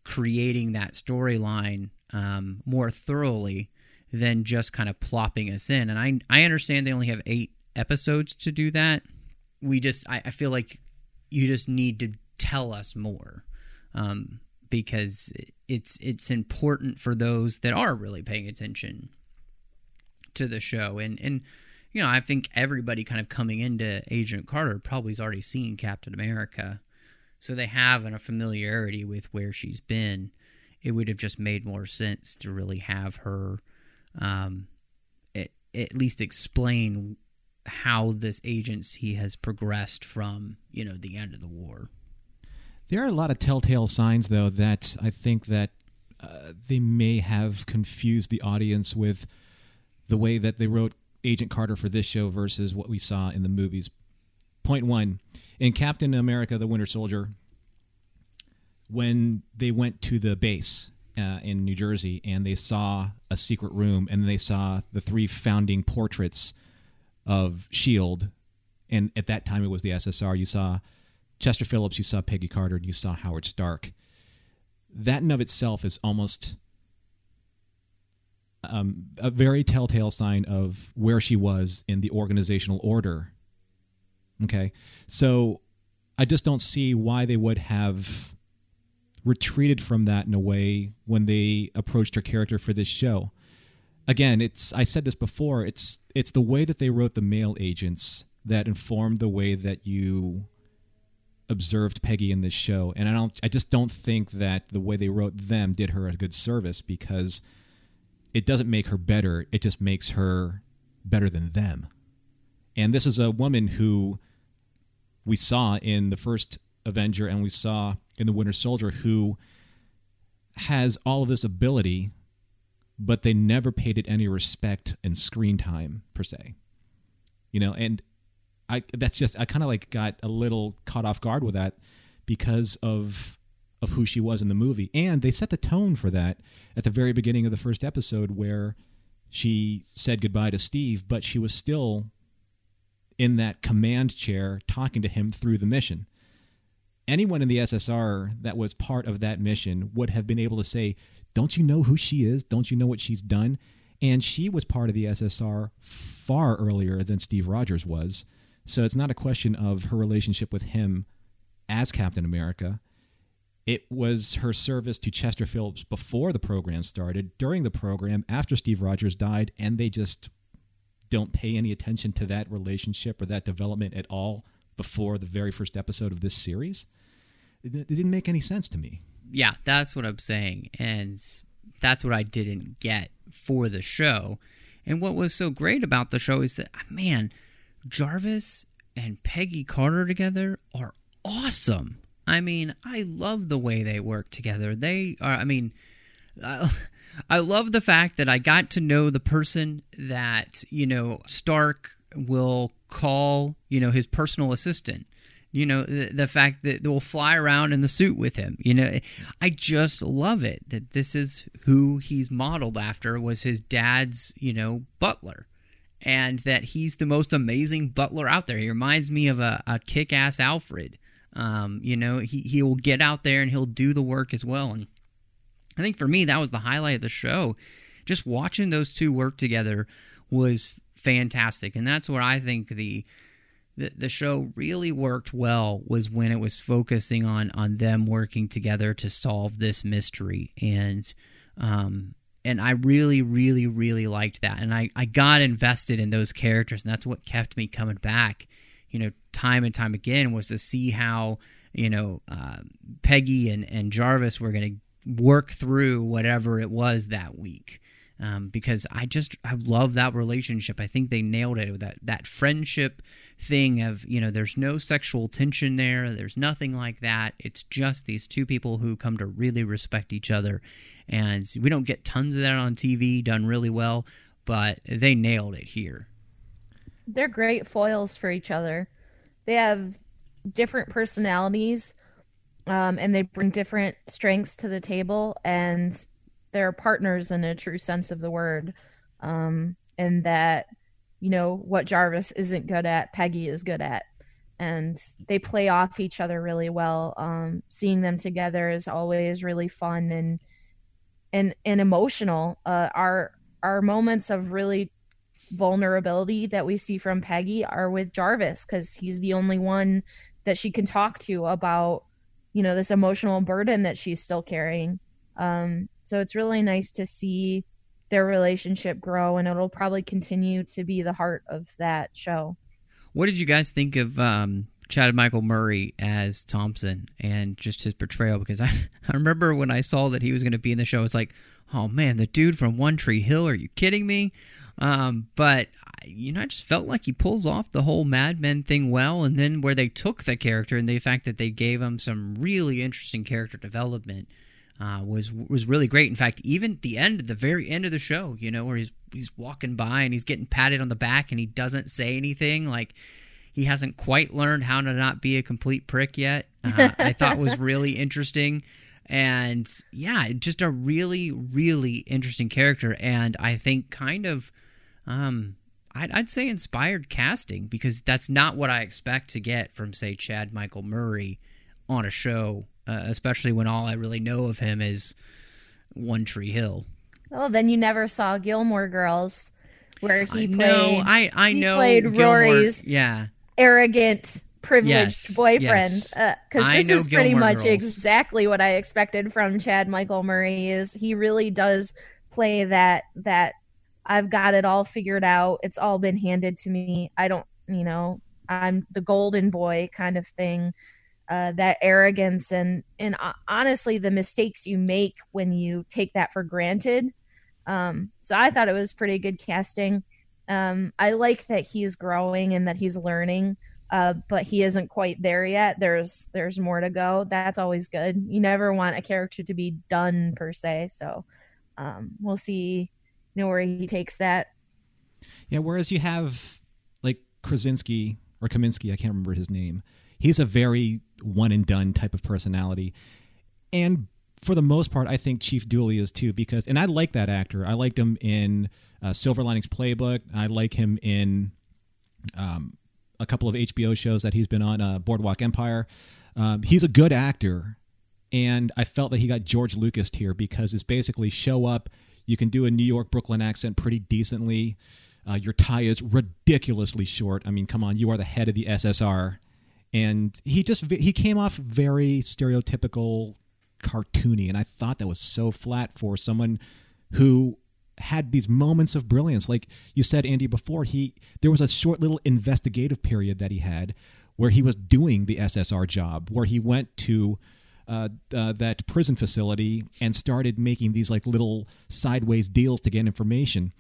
creating that storyline um, more thoroughly than just kind of plopping us in. And I I understand they only have eight episodes to do that. We just I, I feel like you just need to tell us more. Um, because it's it's important for those that are really paying attention to the show and and you know I think everybody kind of coming into Agent Carter probably has already seen Captain America. So they have a familiarity with where she's been. It would have just made more sense to really have her um, at, at least explain how this agency has progressed from you know the end of the war. There are a lot of telltale signs, though, that I think that uh, they may have confused the audience with the way that they wrote Agent Carter for this show versus what we saw in the movies. Point one in Captain America the Winter Soldier, when they went to the base uh, in New Jersey and they saw a secret room and they saw the three founding portraits of S.H.I.E.L.D., and at that time it was the SSR, you saw Chester Phillips, you saw Peggy Carter, and you saw Howard Stark. That in of itself is almost um, a very telltale sign of where she was in the organizational order. Okay, so I just don't see why they would have retreated from that in a way when they approached her character for this show. Again, it's I said this before. It's it's the way that they wrote the male agents that informed the way that you observed Peggy in this show, and I don't. I just don't think that the way they wrote them did her a good service because it doesn't make her better. It just makes her better than them. And this is a woman who we saw in the first Avenger and we saw in the Winter Soldier who has all of this ability, but they never paid it any respect and screen time per se. You know, and I that's just I kind of like got a little caught off guard with that because of of who she was in the movie, and they set the tone for that at the very beginning of the first episode where she said goodbye to Steve, but she was still in that command chair talking to him through the mission. Anyone in the SSR that was part of that mission would have been able to say, Don't you know who she is? Don't you know what she's done? And she was part of the SSR far earlier than Steve Rogers was. So it's not a question of her relationship with him as Captain America. It was her service to Chester Phillips before the program started, during the program, after Steve Rogers died, and they just don't pay any attention to that relationship or that development at all before the very first episode of this series. It, it didn't make any sense to me. Yeah, that's what I'm saying. And that's what I didn't get for the show. And what was so great about the show is that, man, Jarvis and Peggy Carter together are awesome. I mean, I love the way they work together. They are, I mean, I, I love the fact that I got to know the person that, you know, Stark will call, you know, his personal assistant. You know, the, the fact that they'll fly around in the suit with him. You know, I just love it that this is who he's modeled after was his dad's, you know, butler and that he's the most amazing butler out there. He reminds me of a, a kick ass Alfred. Um, you know, he, he will get out there and he'll do the work as well. And I think for me, that was the highlight of the show. Just watching those two work together was fantastic. And that's where I think the, the, the show really worked well was when it was focusing on, on them working together to solve this mystery. And, um, and I really, really, really liked that. And I, I got invested in those characters, and that's what kept me coming back, you know, time and time again, was to see how, you know, uh, Peggy and, and Jarvis were going to work through whatever it was that week. um, because I just I love that relationship. I think they nailed it. with That that friendship thing of you know, there's no sexual tension there. There's nothing like that. It's just these two people who come to really respect each other, and we don't get tons of that on TV done really well, but they nailed it here. They're great foils for each other. They have different personalities, um, and they bring different strengths to the table, and they're partners in a true sense of the word. Um, and that, you know, what Jarvis isn't good at, Peggy is good at. And they play off each other really well. Um, seeing them together is always really fun and and and emotional. Uh, our our moments of really vulnerability that we see from Peggy are with Jarvis because he's the only one that she can talk to about, you know, this emotional burden that she's still carrying. Um, so it's really nice to see their relationship grow, and it'll probably continue to be the heart of that show. What did you guys think of um, Chad Michael Murray as Thompson and just his portrayal? Because I, <laughs> I remember when I saw that he was going to be in the show, it's like, oh man, the dude from One Tree Hill, are you kidding me? Um, but you know, I just felt like he pulls off the whole Mad Men thing well, and then where they took the character and the fact that they gave him some really interesting character development uh, was was really great. In fact, even the end, the very end of the show, you know, where he's he's walking by and he's getting patted on the back and he doesn't say anything, like he hasn't quite learned how to not be a complete prick yet. Uh, I <laughs> thought was really interesting, and yeah, just a really really interesting character, and I think kind of. Um, I'd, I'd say inspired casting because that's not what I expect to get from, say, Chad Michael Murray on a show uh, especially when all I really know of him is One Tree Hill. Oh, then you never saw Gilmore Girls, where he I played. know, I I know played Gilmore- Rory's Yeah, arrogant, privileged Yes, boyfriend. yes. Because this is pretty Gilmore much Girls. exactly what I expected from Chad Michael Murray. Is he really does play that that I've got it all figured out. It's all been handed to me. I don't, you know, I'm the golden boy kind of thing. Uh, that arrogance and and uh, honestly, the mistakes you make when you take that for granted. Um, so I thought it was pretty good casting. Um, I like that he's growing and that he's learning, uh, but he isn't quite there yet. There's there's more to go. That's always good. You never want a character to be done per se. So um, we'll see, you know, where he takes that. Yeah, whereas you have like Krasinski or Kaminsky, I can't remember his name. He's a very one and done type of personality. And for the most part, I think Chief Dooley is too, because, and I like that actor. I liked him in uh, Silver Linings Playbook. I like him in um, a couple of HBO shows that he's been on, uh, Boardwalk Empire. Um, he's a good actor. And I felt that he got George Lucas here because it's basically show up, you can do a New York Brooklyn accent pretty decently. Uh, your tie is ridiculously short. I mean, come on, you are the head of the SSR, and he just he came off very stereotypical, cartoony, and I thought that was so flat for someone who had these moments of brilliance. Like you said, Andy, before he there was a short little investigative period that he had where he was doing the SSR job, where he went to uh, uh, that prison facility and started making these like little sideways deals to get information.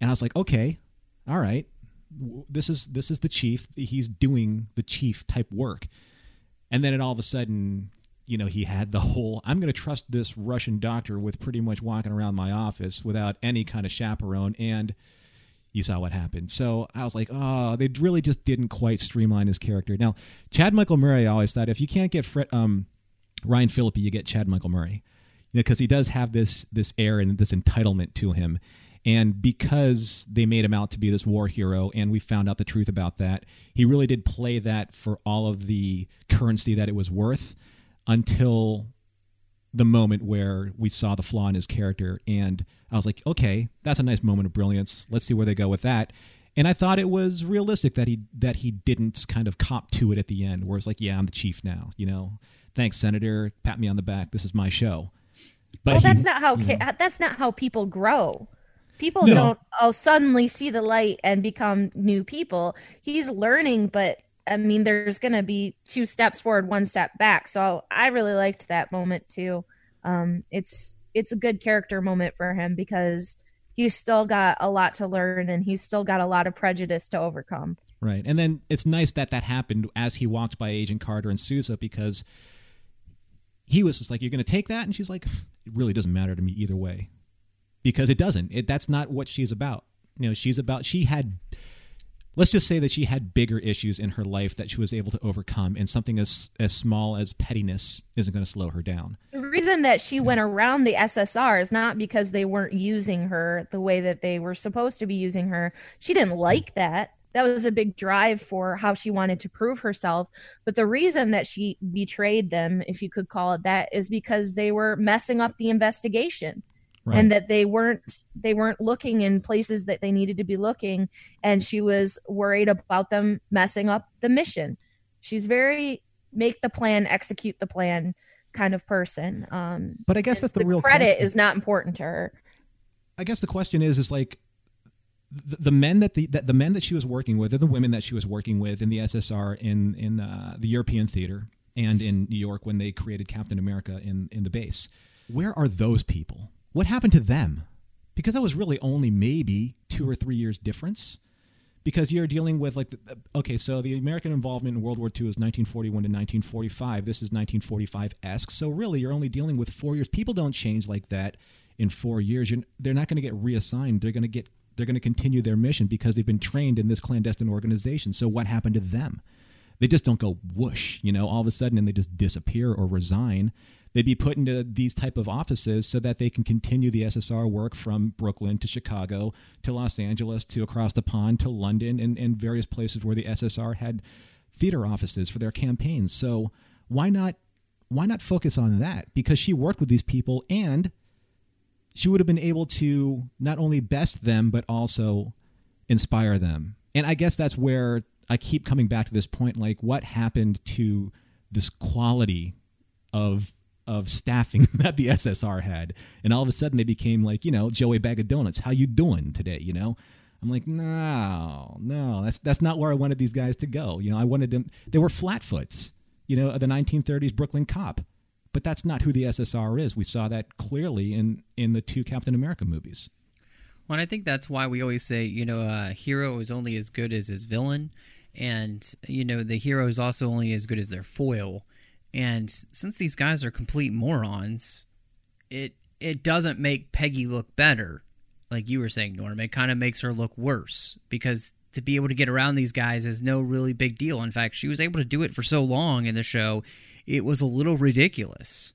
And I was like, okay, all right, this is this is the chief. He's doing the chief type work. And then it all of a sudden, you know, he had the whole I'm going to trust this Russian doctor with pretty much walking around my office without any kind of chaperone and you saw what happened. So I was like, oh, they really just didn't quite streamline his character. Now, Chad Michael Murray, I always thought if you can't get Fred, um, Ryan Phillippe, you get Chad Michael Murray, because he does have this this air and this entitlement to him. And because they made him out to be this war hero, and we found out the truth about that, he really did play that for all of the currency that it was worth until the moment where we saw the flaw in his character and I was like, okay, that's a nice moment of brilliance. Let's see where they go with that. And I thought it was realistic that he that he didn't kind of cop to it at the end, where it's like, yeah, I'm the chief now, you know. Thanks, Senator. Pat me on the back. This is my show. But well, he- that's not how ca- mm-hmm. that's not how people grow. People No. don't oh suddenly see the light and become new people. He's learning, but I mean, there's going to be two steps forward, one step back. So I really liked that moment too. Um, it's it's a good character moment for him because he's still got a lot to learn and he's still got a lot of prejudice to overcome. Right. And then it's nice that that happened as he walked by Agent Carter and Sousa because he was just like, You're going to take that? And she's like, It really doesn't matter to me either way. Because it doesn't. It, that's not what she's about. You know, she's about, she had, let's just say that she had bigger issues in her life that she was able to overcome, and something as, as small as pettiness isn't going to slow her down. The reason that she went around the SSR is not because they weren't using her the way that they were supposed to be using her. She didn't like that. That was a big drive for how she wanted to prove herself. But the reason that she betrayed them if you could call it that is because they were messing up the investigation right. and that they weren't they weren't looking in places that they needed to be looking and she was worried about them messing up the mission she's very make the plan execute the plan kind of person um but i guess that's the, the real credit question. is not important to her i guess the question is is like the, the men that the that the men that she was working with, or the women that she was working with in the SSR in in uh, the European theater and in New York when they created Captain America in in the base. Where are those people? What happened to them? Because that was really only maybe two or three years difference. Because you're dealing with like, the, okay, so the American involvement in World War II is 1941 to 1945. This is 1945 esque. So really, you're only dealing with four years. People don't change like that in four years. You're, they're not going to get reassigned. They're going to get they're going to continue their mission because they've been trained in this clandestine organization. So what happened to them? They just don't go whoosh, you know, all of a sudden and they just disappear or resign. They'd be put into these type of offices so that they can continue the SSR work from Brooklyn to Chicago to Los Angeles to across the pond to London and, and various places where the SSR had theater offices for their campaigns. So why not why not focus on that? Because she worked with these people and she would have been able to not only best them but also inspire them. And I guess that's where I keep coming back to this point like what happened to this quality of of staffing <laughs> that the SSR had. And all of a sudden they became like, you know, Joey Bag of Donuts, how you doing today, you know? I'm like, no, no, that's that's not where I wanted these guys to go. You know, I wanted them they were flatfoots, you know, the 1930s Brooklyn cop. But that's not who the SSR is. We saw that clearly in in the two Captain America movies. Well, I think that's why we always say, you know, a hero is only as good as his villain, and you know, the hero is also only as good as their foil. And since these guys are complete morons, it it doesn't make Peggy look better, like you were saying, Norm. It kind of makes her look worse because to be able to get around these guys is no really big deal. In fact, she was able to do it for so long in the show, it was a little ridiculous.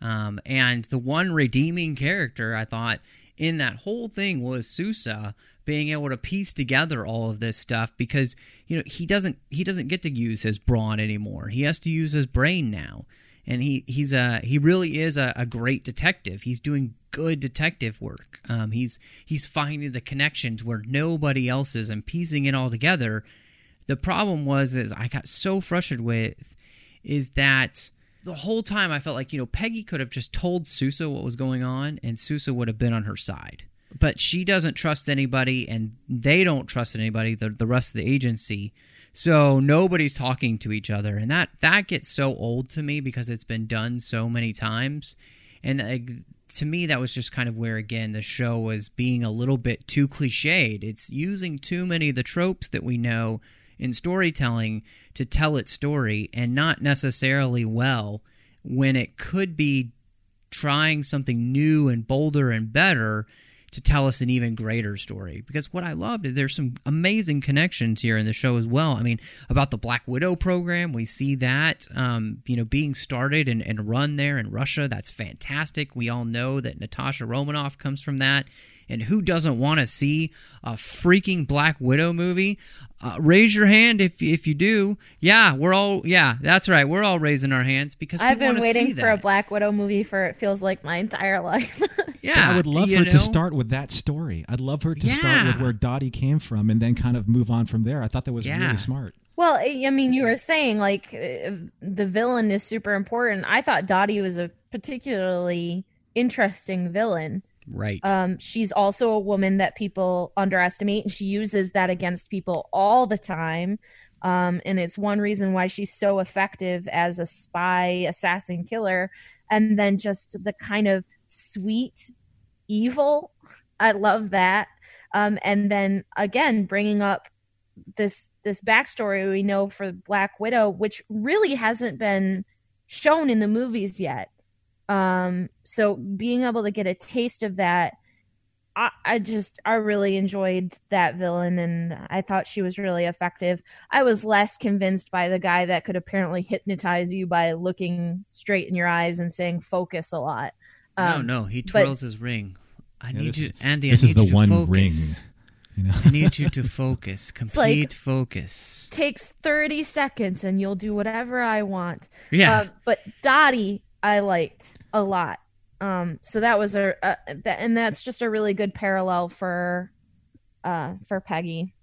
Um, and the one redeeming character I thought in that whole thing was Sousa being able to piece together all of this stuff because you know he doesn't he doesn't get to use his brawn anymore. He has to use his brain now, and he he's a he really is a, a great detective. He's doing good detective work. Um, he's he's finding the connections where nobody else is and piecing it all together. The problem was is I got so frustrated with is that the whole time I felt like you know Peggy could have just told Sousa what was going on and Sousa would have been on her side. But she doesn't trust anybody and they don't trust anybody the the rest of the agency. So nobody's talking to each other. And that that gets so old to me because it's been done so many times. And uh, to me that was just kind of where again the show was being a little bit too cliched. It's using too many of the tropes that we know in storytelling to tell its story and not necessarily well when it could be trying something new and bolder and better to tell us an even greater story. Because what I loved is there's some amazing connections here in the show as well. I mean, about the Black Widow program, we see that um, you know being started and, and run there in Russia. That's fantastic. We all know that Natasha Romanoff comes from that. And who doesn't want to see a freaking Black Widow movie? Uh, raise your hand if if you do. Yeah, we're all yeah, that's right. We're all raising our hands because I've been waiting for a Black Widow movie for it feels like my entire <laughs> life. yeah, but I would love her know? to start with that story. I'd love her to yeah. start with where Dottie came from and then kind of move on from there. I thought that was yeah. really smart. Well, I mean, you were saying like uh, the villain is super important. I thought Dottie was a particularly interesting villain. Right. Um, she's also a woman that people underestimate, and she uses that against people all the time. Um, and it's one reason why she's so effective as a spy, assassin, killer. And then just the kind of sweet evil I love that. Um, and then again, bringing up this this backstory we know for Black Widow, which really hasn't been shown in the movies yet. Um, so being able to get a taste of that, I, I just I really enjoyed that villain, and I thought she was really effective. I was less convinced by the guy that could apparently hypnotize you by looking straight in your eyes and saying "focus" a lot. Um, no, no, he but- twirls his ring. I Yeah, need you, is- Andy. this I is the you one focus. ring. You know? I need you to <laughs> focus. Complete like- focus. takes 30 seconds and you'll do whatever I want. Yeah. Uh, but Dottie, I liked a lot. Um, so that was a, a that, and that's just a really good parallel for, uh, for Peggy.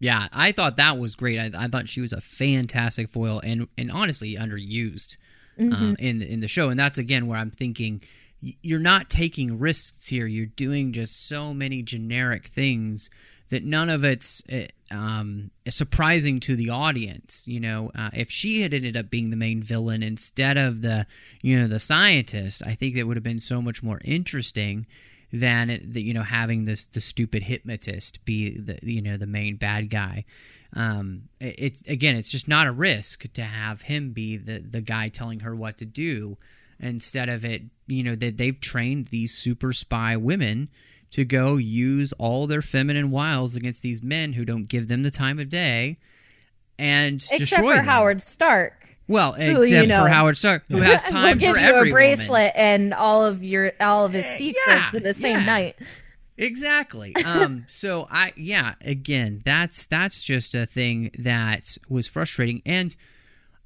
Yeah, I thought that was great. I, I thought she was a fantastic foil and and honestly underused uh, in in the show. And that's again where I'm thinking you're not taking risks here. You're doing just so many generic things that none of it's uh, um, surprising to the audience. You know, uh, if she had ended up being the main villain instead of the you know the scientist, I think that would have been so much more interesting than it, the, you know having this the stupid hypnotist be the you know the main bad guy. Um, it- it's again, it's just not a risk to have him be the the guy telling her what to do instead of it. You know that they've trained these super spy women to go use all their feminine wiles against these men who don't give them the time of day and Except destroy for them. Howard Stark. Well, who, except you know, for Howard Stark, who <laughs> has time give for you every a woman. bracelet and all of your all of his Eh, secrets yeah, in the same yeah. night. Exactly. Um, <laughs> so I yeah, again, that's that's just a thing that was frustrating, and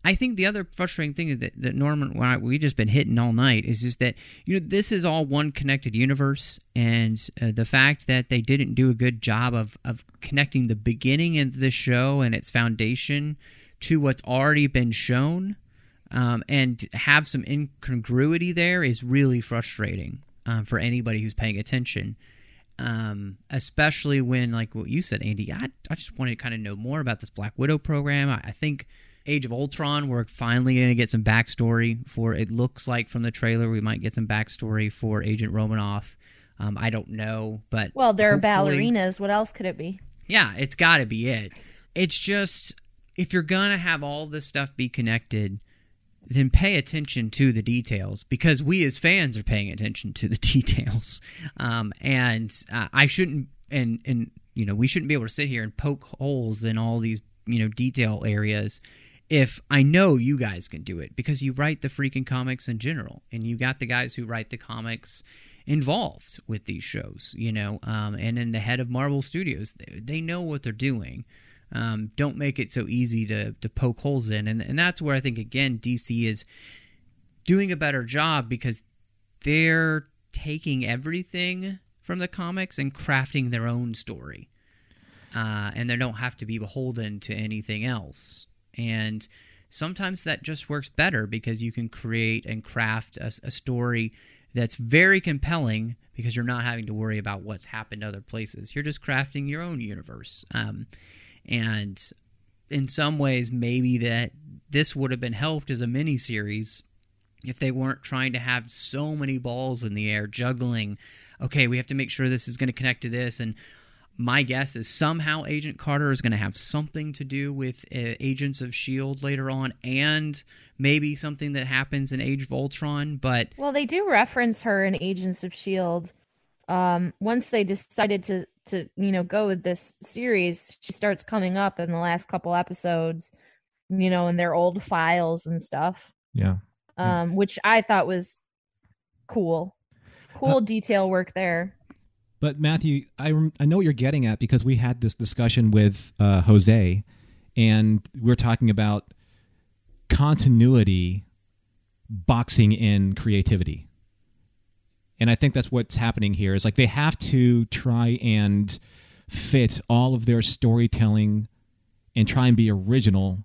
I think the other frustrating thing is that, that Norman, why we just been hitting all night, is just that you know this is all one connected universe, and uh, the fact that they didn't do a good job of of connecting the beginning of the show and its foundation to what's already been shown, um, and have some incongruity there is really frustrating um, for anybody who's paying attention um, especially when like what you said, Andy. I, I just wanted to kind of know more about this Black Widow program. I, I think Age of Ultron, we're finally going to get some backstory for. It looks like from the trailer we might get some backstory for Agent Romanoff. Um, I don't know, but Well, they're ballerinas. What else could it be? yeah, it's got to be it. It's just if you're gonna have all this stuff be connected, then pay attention to the details because we as fans are paying attention to the <laughs> details. Um, and uh, I shouldn't, and and you know, we shouldn't be able to sit here and poke holes in all these you know detail areas. If I know you guys can do it because you write the freaking comics in general, and you got the guys who write the comics involved with these shows, you know, um, and then the head of Marvel Studios, they, know what they're doing. Um, don't make it so easy to, to poke holes in. And, and that's where I think, again, DC is doing a better job because they're taking everything from the comics and crafting their own story. Uh, and they don't have to be beholden to anything else. And sometimes that just works better because you can create and craft a, a story that's very compelling because you're not having to worry about what's happened other places. You're just crafting your own universe. Um, and in some ways, maybe that this would have been helped as a mini series if they weren't trying to have so many balls in the air juggling. Okay, we have to make sure this is going to connect to this, and my guess is somehow Agent Carter is going to have something to do with uh, Agents of S.H.I.E.L.D later on, and maybe something that happens in Age of Ultron. But Well, they do reference her in Agents of S.H.I.E.L.D. Um, once they decided to to you know go with this series, she starts coming up in the last couple episodes, you know, in their old files and stuff. Yeah. Um, which I thought was cool, cool detail work there. But Matthew, I I know what you're getting at because we had this discussion with uh, Jose, and we are talking about continuity boxing in creativity. And I think that's what's happening here is like they have to try and fit all of their storytelling and try and be original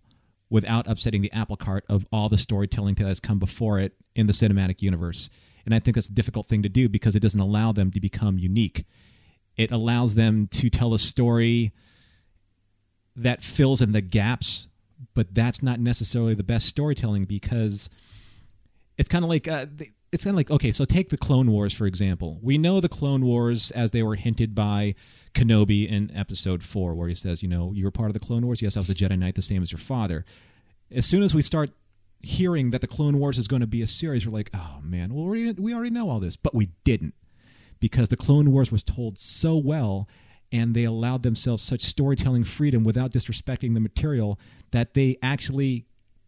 without upsetting the apple cart of all the storytelling that has come before it in the cinematic universe. And I think that's a difficult thing to do because it doesn't allow them to become unique. It allows them to tell a story that fills in the gaps, but that's not necessarily the best storytelling because it's kind of like uh, it's kind of like okay, so take the Clone Wars for example. We know the Clone Wars as they were hinted by Kenobi in Episode Four, where he says, you know, you were part of the Clone Wars. Yes, I was a Jedi Knight, the same as your father. As soon as we start hearing that the Clone Wars is going to be a series, we're like, oh man, well we we already know all this, but we didn't because the Clone Wars was told so well and they allowed themselves such storytelling freedom without disrespecting the material that they actually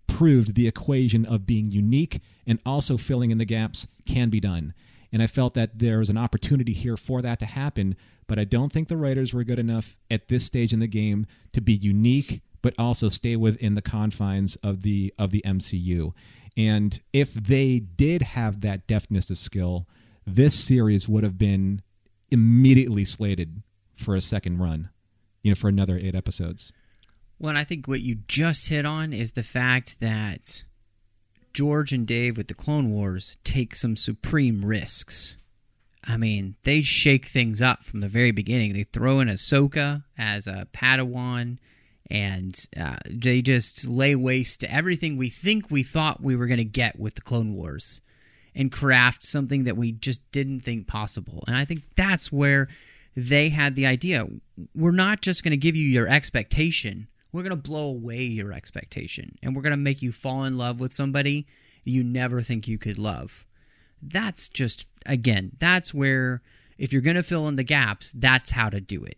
proved the equation of being unique and also filling in the gaps can be done. And I felt that there was an opportunity here for that to happen, but I don't think the writers were good enough at this stage in the game to be unique but also stay within the confines of the of the MCU. And if they did have that deftness of skill, this series would have been immediately slated for a second run, you know, for another eight episodes. Well, and I think what you just hit on is the fact that George and Dave with the Clone Wars take some supreme risks. I mean, they shake things up from the very beginning. They throw in Ahsoka as a Padawan, and uh, they just lay waste to everything we think we thought we were going to get with the Clone Wars and craft something that we just didn't think possible. And I think that's where they had the idea. We're not just going to give you your expectation, we're going to blow away your expectation. And we're going to make you fall in love with somebody you never think you could love. That's just, again, that's where, if you're going to fill in the gaps, that's how to do it.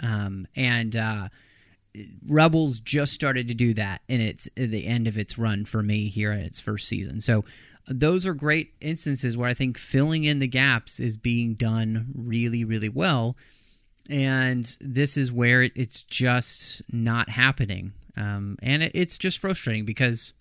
Um, and, uh, Rebels just started to do that and its the end of its run for me here at its first season. So those are great instances where I think filling in the gaps is being done really, really well. And this is where it's just not happening. Um, and it's just frustrating because,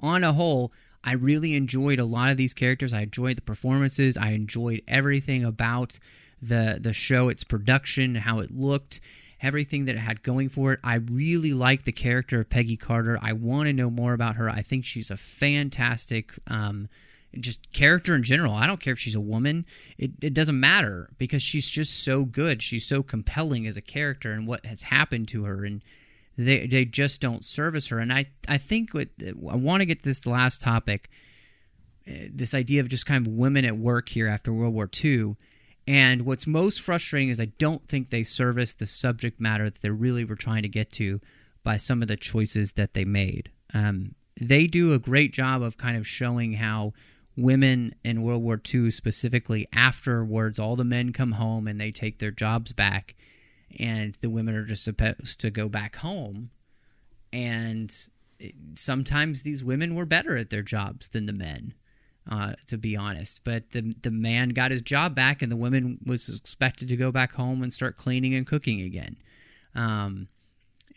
on a whole, I really enjoyed a lot of these characters. I enjoyed the performances. I enjoyed everything about the the show, its production, how it looked everything that it had going for it. I really like the character of Peggy Carter. I want to know more about her. I think she's a fantastic um, just character in general. I don't care if she's a woman. It, it doesn't matter because she's just so good. She's so compelling as a character and what has happened to her. And they, they just don't service her. And I, I think what, I want to get to this last topic, uh, this idea of just kind of women at work here after World War II and what's most frustrating is I don't think they service the subject matter that they really were trying to get to by some of the choices that they made. Um, they do a great job of kind of showing how women in World War II, specifically afterwards, all the men come home and they take their jobs back, and the women are just supposed to go back home. And sometimes these women were better at their jobs than the men uh, to be honest. But the the man got his job back, and the woman was expected to go back home and start cleaning and cooking again. Um,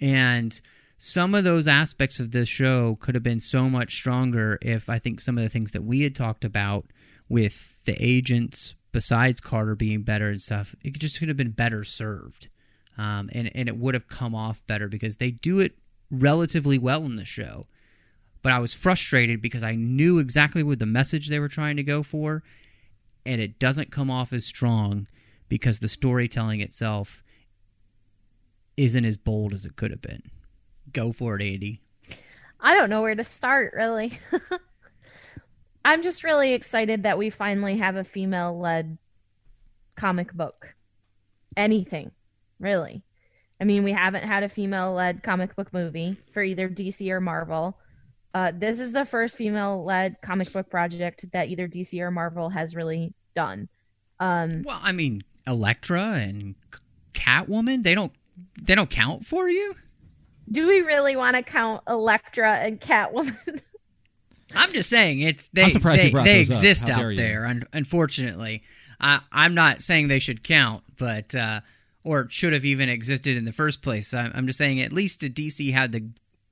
and some of those aspects of this show could have been so much stronger if I think some of the things that we had talked about with the agents, besides Carter being better and stuff, it just could have been better served. Um, and, and it would have come off better because they do it relatively well in the show but I was frustrated because I knew exactly what the message they were trying to go for, and it doesn't come off as strong because the storytelling itself isn't as bold as it could have been. Go for it, Andi. I don't know where to start, really. <laughs> I'm just really excited that we finally have a female led comic book. Anything, really. I mean, we haven't had a female led comic book movie for either DC or Marvel. Uh, this is the first female led comic book project that either DC or Marvel has really done. Um, well, I mean, Elektra and Catwoman, they don't they don't count for you. Do we really want to count Elektra and Catwoman? <laughs> I'm just saying it's they I'm surprised they, they exist out there. Un- unfortunately, I, I'm not saying they should count, but uh, or should have even existed in the first place. I'm, I'm just saying at least DC had the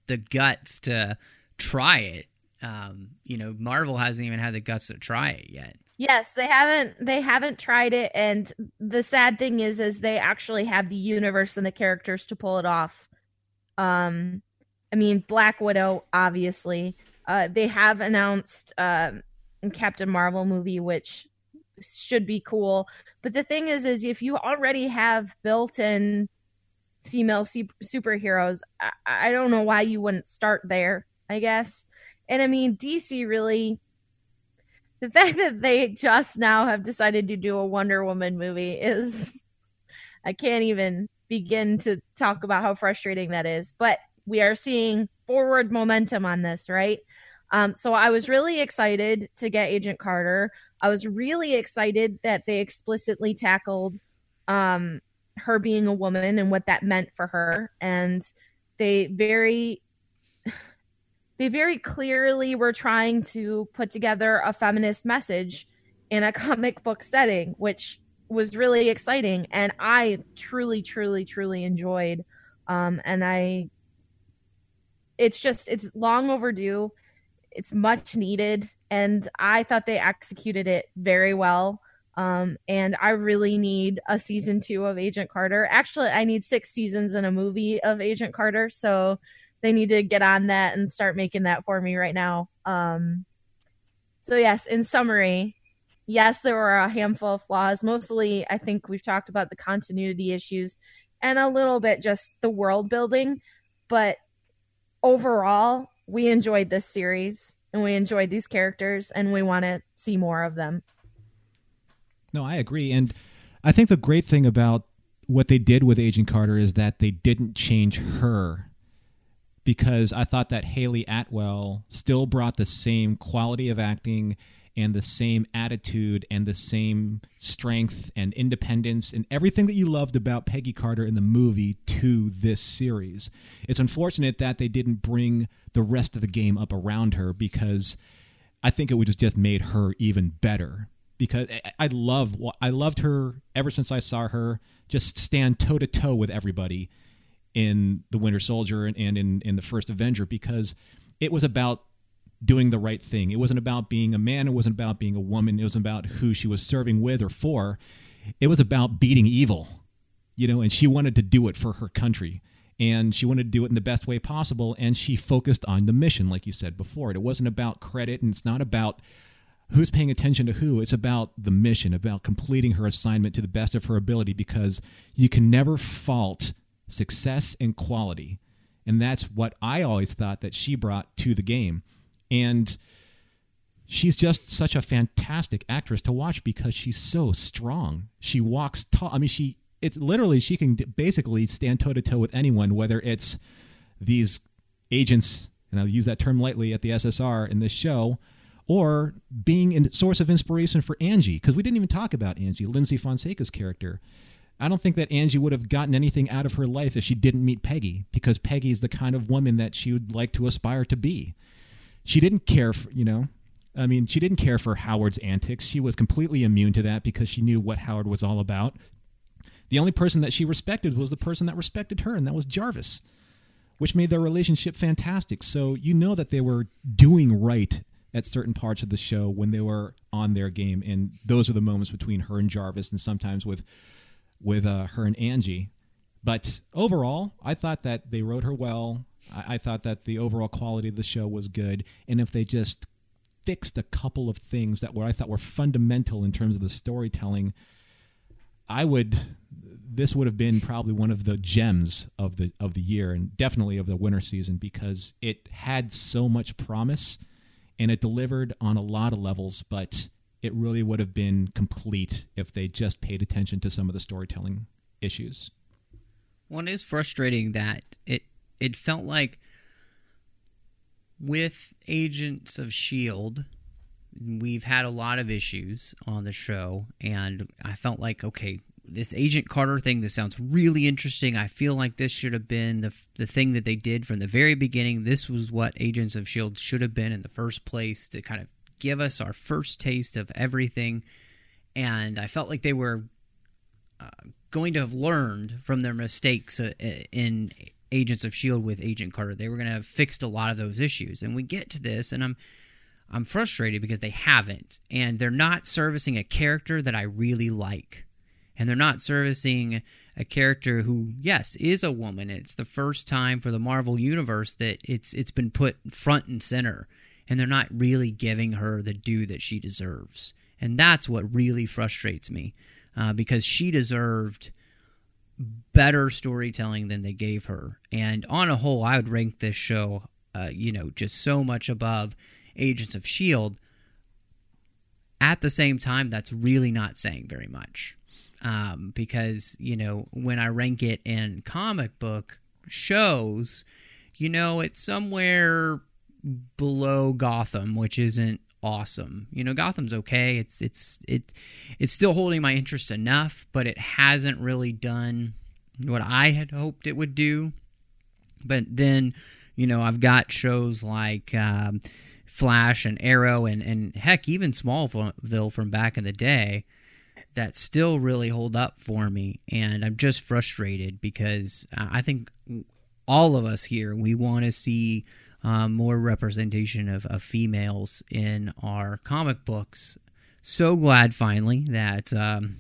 the guts to try it. Um, you know, Marvel hasn't even had the guts to try it yet. Yes, they haven't they haven't tried it and the sad thing is is they actually have the universe and the characters to pull it off. Um I mean Black Widow obviously. Uh they have announced um Captain Marvel movie which should be cool. But the thing is is if you already have built-in female superheroes, I, I don't know why you wouldn't start there. I guess. And I mean, DC really <laughs> the fact that they just now have decided to do a Wonder Woman movie is <laughs> I can't even begin to talk about how frustrating that is. But we are seeing forward momentum on this, right? Um, so I was really excited to get Agent Carter. I was really excited that they explicitly tackled um, her being a woman and what that meant for her, and they very they very clearly were trying to put together a feminist message in a <laughs> comic book setting, which was really exciting. And I truly, truly, truly enjoyed. Um, and I, it's just, it's long overdue. It's much needed. And I thought they executed it very well. Um, and I really need a season two of Agent Carter. Actually, I need six seasons and a movie of Agent Carter. So, they need to get on that and start making that for me right now. Um, so yes, in summary, yes, there were a handful of flaws. Mostly, I think we've talked about the continuity issues and a little bit just the world building, but overall, we enjoyed this series and we enjoyed these characters and we want to see more of them. No, I agree. And I think the great thing about what they did with Agent Carter is that they didn't change her because I thought that Hayley Atwell still brought the same quality of acting and the same attitude and the same strength and independence and everything that you loved about Peggy Carter in the movie to this series. It's unfortunate that they didn't bring the rest of the game up around her because I think it would have just made her even better. Because I love I loved her ever since I saw her just stand toe to toe with everybody in the Winter Soldier and, and in in the first Avenger because it was about doing the right thing. It wasn't about being a man. It wasn't about being a woman. It was about who she was serving with or for. It was about beating evil, you know. And she wanted to do it for her country, and she wanted to do it in the best way possible. And she focused on the mission, like you said before. It wasn't about credit, and it's not about who's paying attention to who. It's about the mission, about completing her assignment to the best of her ability, because you can never fault success and quality. And that's what I always thought that she brought to the game. And she's just such a fantastic actress to watch because she's so strong. She walks tall. I mean, she it's literally she can basically stand toe to toe with anyone, whether it's these agents, and I'll use that term lightly at the SSR in this show, or being a source of inspiration for Angie, because we didn't even talk about Angie, Lyndsy Fonseca's character. I don't think that Angie would have gotten anything out of her life if she didn't meet Peggy, because Peggy is the kind of woman that she would like to aspire to be. She didn't care for, you know, I mean, she didn't care for Howard's antics. She was completely immune to that because she knew what Howard was all about. The only person that she respected was the person that respected her, and that was Jarvis, which made their relationship fantastic. So you know that they were doing right at certain parts of the show when they were on their game, and those are the moments between her and Jarvis, and sometimes with with uh, her and Angie. But overall, I thought that they wrote her well. I-, I thought that the overall quality of the show was good. And if they just fixed a couple of things that were I thought were fundamental in terms of the storytelling, I would this would have been probably one of the gems of the of the year and definitely of the winter season because it had so much promise and it delivered on a lot of levels, but it really would have been complete if they just paid attention to some of the storytelling issues. It is frustrating that it it felt like with Agents of Shield, we've had a lot of issues on the show, and I felt like okay, this Agent Carter thing. This sounds really interesting. I feel like this should have been the the thing that they did from the very beginning. This was what Agents of Shield should have been in the first place to kind of give us our first taste of everything. And I felt like they were uh, going to have learned from their mistakes uh, in Agents of Shield with Agent Carter. They were going to have fixed a lot of those issues. And we get to this, and I'm I'm frustrated because they haven't, and they're not servicing a character that I really like, and they're not servicing a character who, yes, is a woman. And It's the first time for the Marvel universe that it's it's been put front and center and they're not really giving her the due that she deserves. And that's what really frustrates me uh, because she deserved better storytelling than they gave her. And on a whole, I would rank this show, uh, you know, just so much above Agents of S.H.I.E.L.D. at the same time, that's really not saying very much. Um, because, you know, when I rank it in comic book shows, you know, it's somewhere below Gotham, which isn't awesome. You know, Gotham's okay. It's it's it it's still holding my interest enough, but it hasn't really done what I had hoped it would do. But then, you know, I've got shows like um, Flash and Arrow and and heck, even Smallville from back in the day that still really hold up for me, and I'm just frustrated because I think all of us here we want to see um, more representation of, of females in our comic books. So glad finally that um,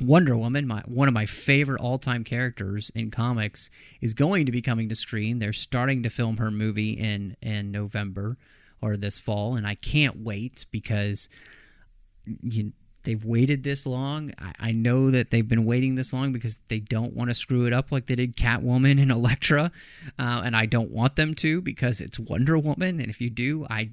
Wonder Woman, my, one of my favorite all time characters in comics, is going to be coming to screen. They're starting to film her movie in, in November or this fall, and I can't wait because you, they've waited this long. I, I, know that they've been waiting this long because they don't want to screw it up like they did Catwoman and Elektra, uh, and I don't want them to because it's Wonder Woman, and if you do, I.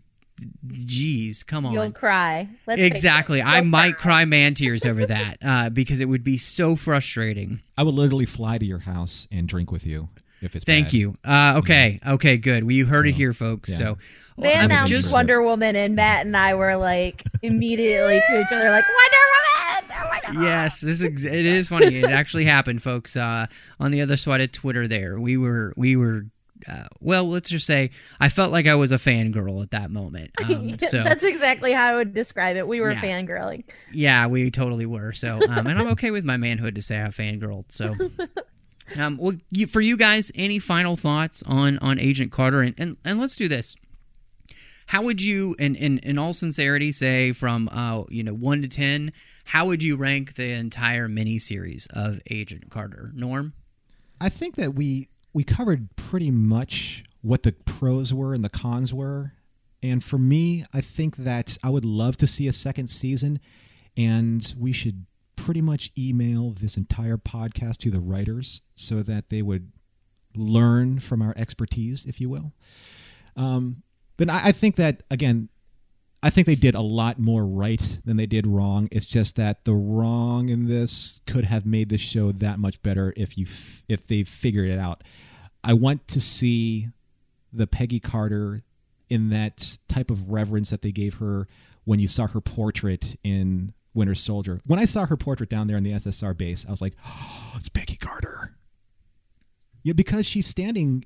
Geez, come on! You'll cry. Let's exactly. I might cry man tears over that uh, because it would be so frustrating. I would literally fly to your house and drink with you if it's thank bad. you uh, okay okay good well you heard so, it here folks yeah. so they I'm announced just, Wonder Woman and Matt and I were like immediately to each other like Wonder Woman oh yes this is it is funny it actually happened folks uh, on the other side of Twitter there we were we were uh, well, let's just say I felt like I was a fangirl at that moment. <laughs> Um, so that's exactly how I would describe it. We were yeah. fangirling. Yeah, we totally were. So, um, and I'm okay with my manhood to say I fangirled. So, <laughs> um, well, you, for you guys, any final thoughts on on Agent Carter? And and, and let's do this. How would you, in, in, in all sincerity, say from uh, you know one to ten, how would you rank the entire miniseries of Agent Carter? Norm, I think that we we covered pretty much what the pros were and the cons were, and for me, I think that I would love to see a second season, and we should pretty much email this entire podcast to the writers so that they would learn from our expertise, if you will. Um, but I, I think that again, I think they did a lot more right than they did wrong. It's just that the wrong in this could have made the show that much better if you f- if they figured it out. I want to see the Peggy Carter in that type of reverence that they gave her when you saw her portrait in Winter Soldier. When I saw her portrait down there in the SSR base, I was like, oh, <gasps> it's Peggy Carter. Yeah, because she's standing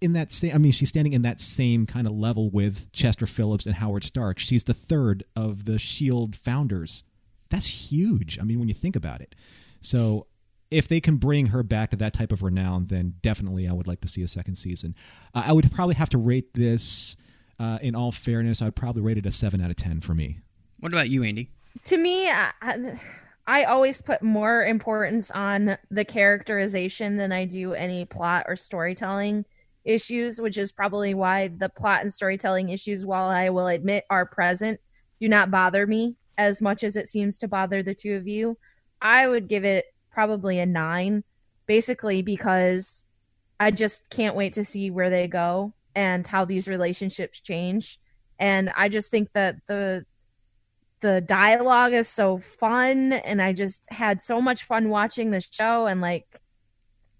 in that same I mean, she's standing in that same kind of level with Chester Phillips and Howard Stark. She's the third of the Shield founders. That's huge. I mean, when you think about it. So if they can bring her back to that type of renown, then definitely I would like to see a second season. Uh, I would probably have to rate this, uh, in all fairness, I'd probably rate it a 7 out of 10 for me. What about you, Andi? To me, I, I always put more importance on the characterization than I do any plot or storytelling issues, which is probably why the plot and storytelling issues, while I will admit are present, do not bother me as much as it seems to bother the two of you. I would give it probably a nine, basically because I just can't wait to see where they go and how these relationships change. And I just think that the the dialogue is so fun and i just had so much fun watching the show and like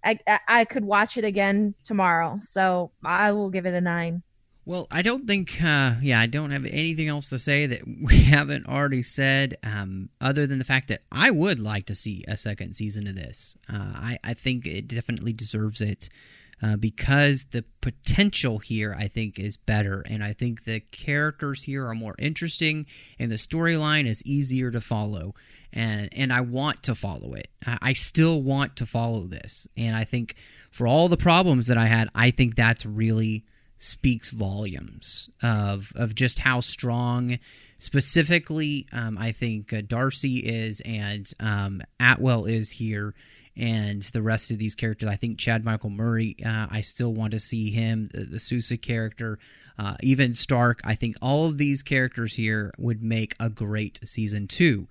i i could watch it again tomorrow so i will give it a nine. Well i don't think uh, yeah i don't have anything else to say that <laughs> we haven't already said um, other than the fact that i would like to see a second season of this. Uh, I, I think it definitely deserves it uh, because the potential here, I think, is better. And I think the characters here are more interesting, and the storyline is easier to follow. And, and I want to follow it. I, I still want to follow this. And I think for all the problems that I had, I think that's really speaks volumes of of just how strong specifically um, I think uh, D'Arcy is and um, Atwell is here and the rest of these characters. I think Chad Michael Murray, uh, I still want to see him, the, the Sousa character, uh, even Stark. I think all of these characters here would make a great season two.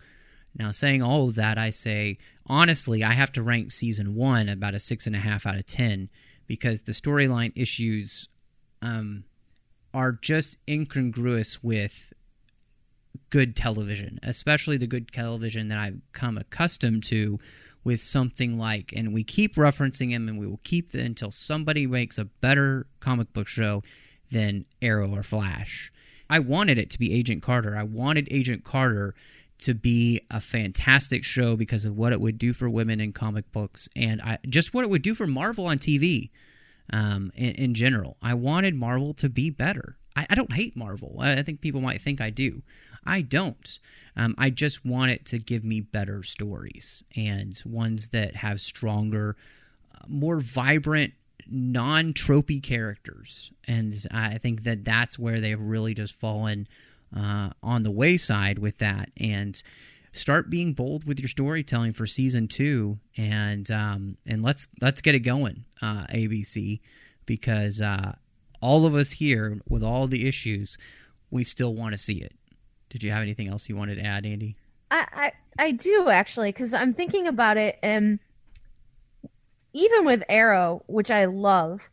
Now, saying all of that, I say honestly, I have to rank season one about a six and a half out of ten because the storyline issues um, are just incongruous with good television, especially the good television that I've come accustomed to with something like, and we keep referencing him and we will keep the, until somebody makes a better comic book show than Arrow or Flash. I wanted it to be Agent Carter. I wanted Agent Carter to be a fantastic show because of what it would do for women in comic books and I, just what it would do for Marvel on TV um, in, in, general. I wanted Marvel to be better. I, I don't hate Marvel. I, I, think people might think I do. I don't. Um, I just want it to give me better stories and ones that have stronger, uh, more vibrant, non tropey characters. And I think that that's where they've really just fallen uh, on the wayside with that. And start being bold with your storytelling for season two, and um, and let's let's get it going, uh, ABC, because uh, all of us here with all the issues, we still want to see it. Did you have anything else you wanted to add, Andi? I I, I do actually, because I'm thinking about it, and even with Arrow, which I love,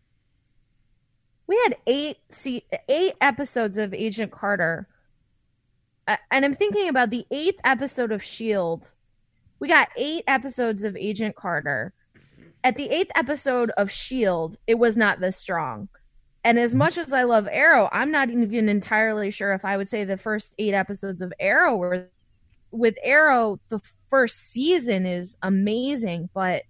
we had eight see eight episodes of Agent Carter and I'm thinking about the eighth episode of Shield. We got eight episodes of Agent Carter. At the eighth episode of Shield, it was not this strong. And as much as I love Arrow, I'm not even entirely sure if I would say the first eight episodes of Arrow were. With Arrow, the first season is amazing, but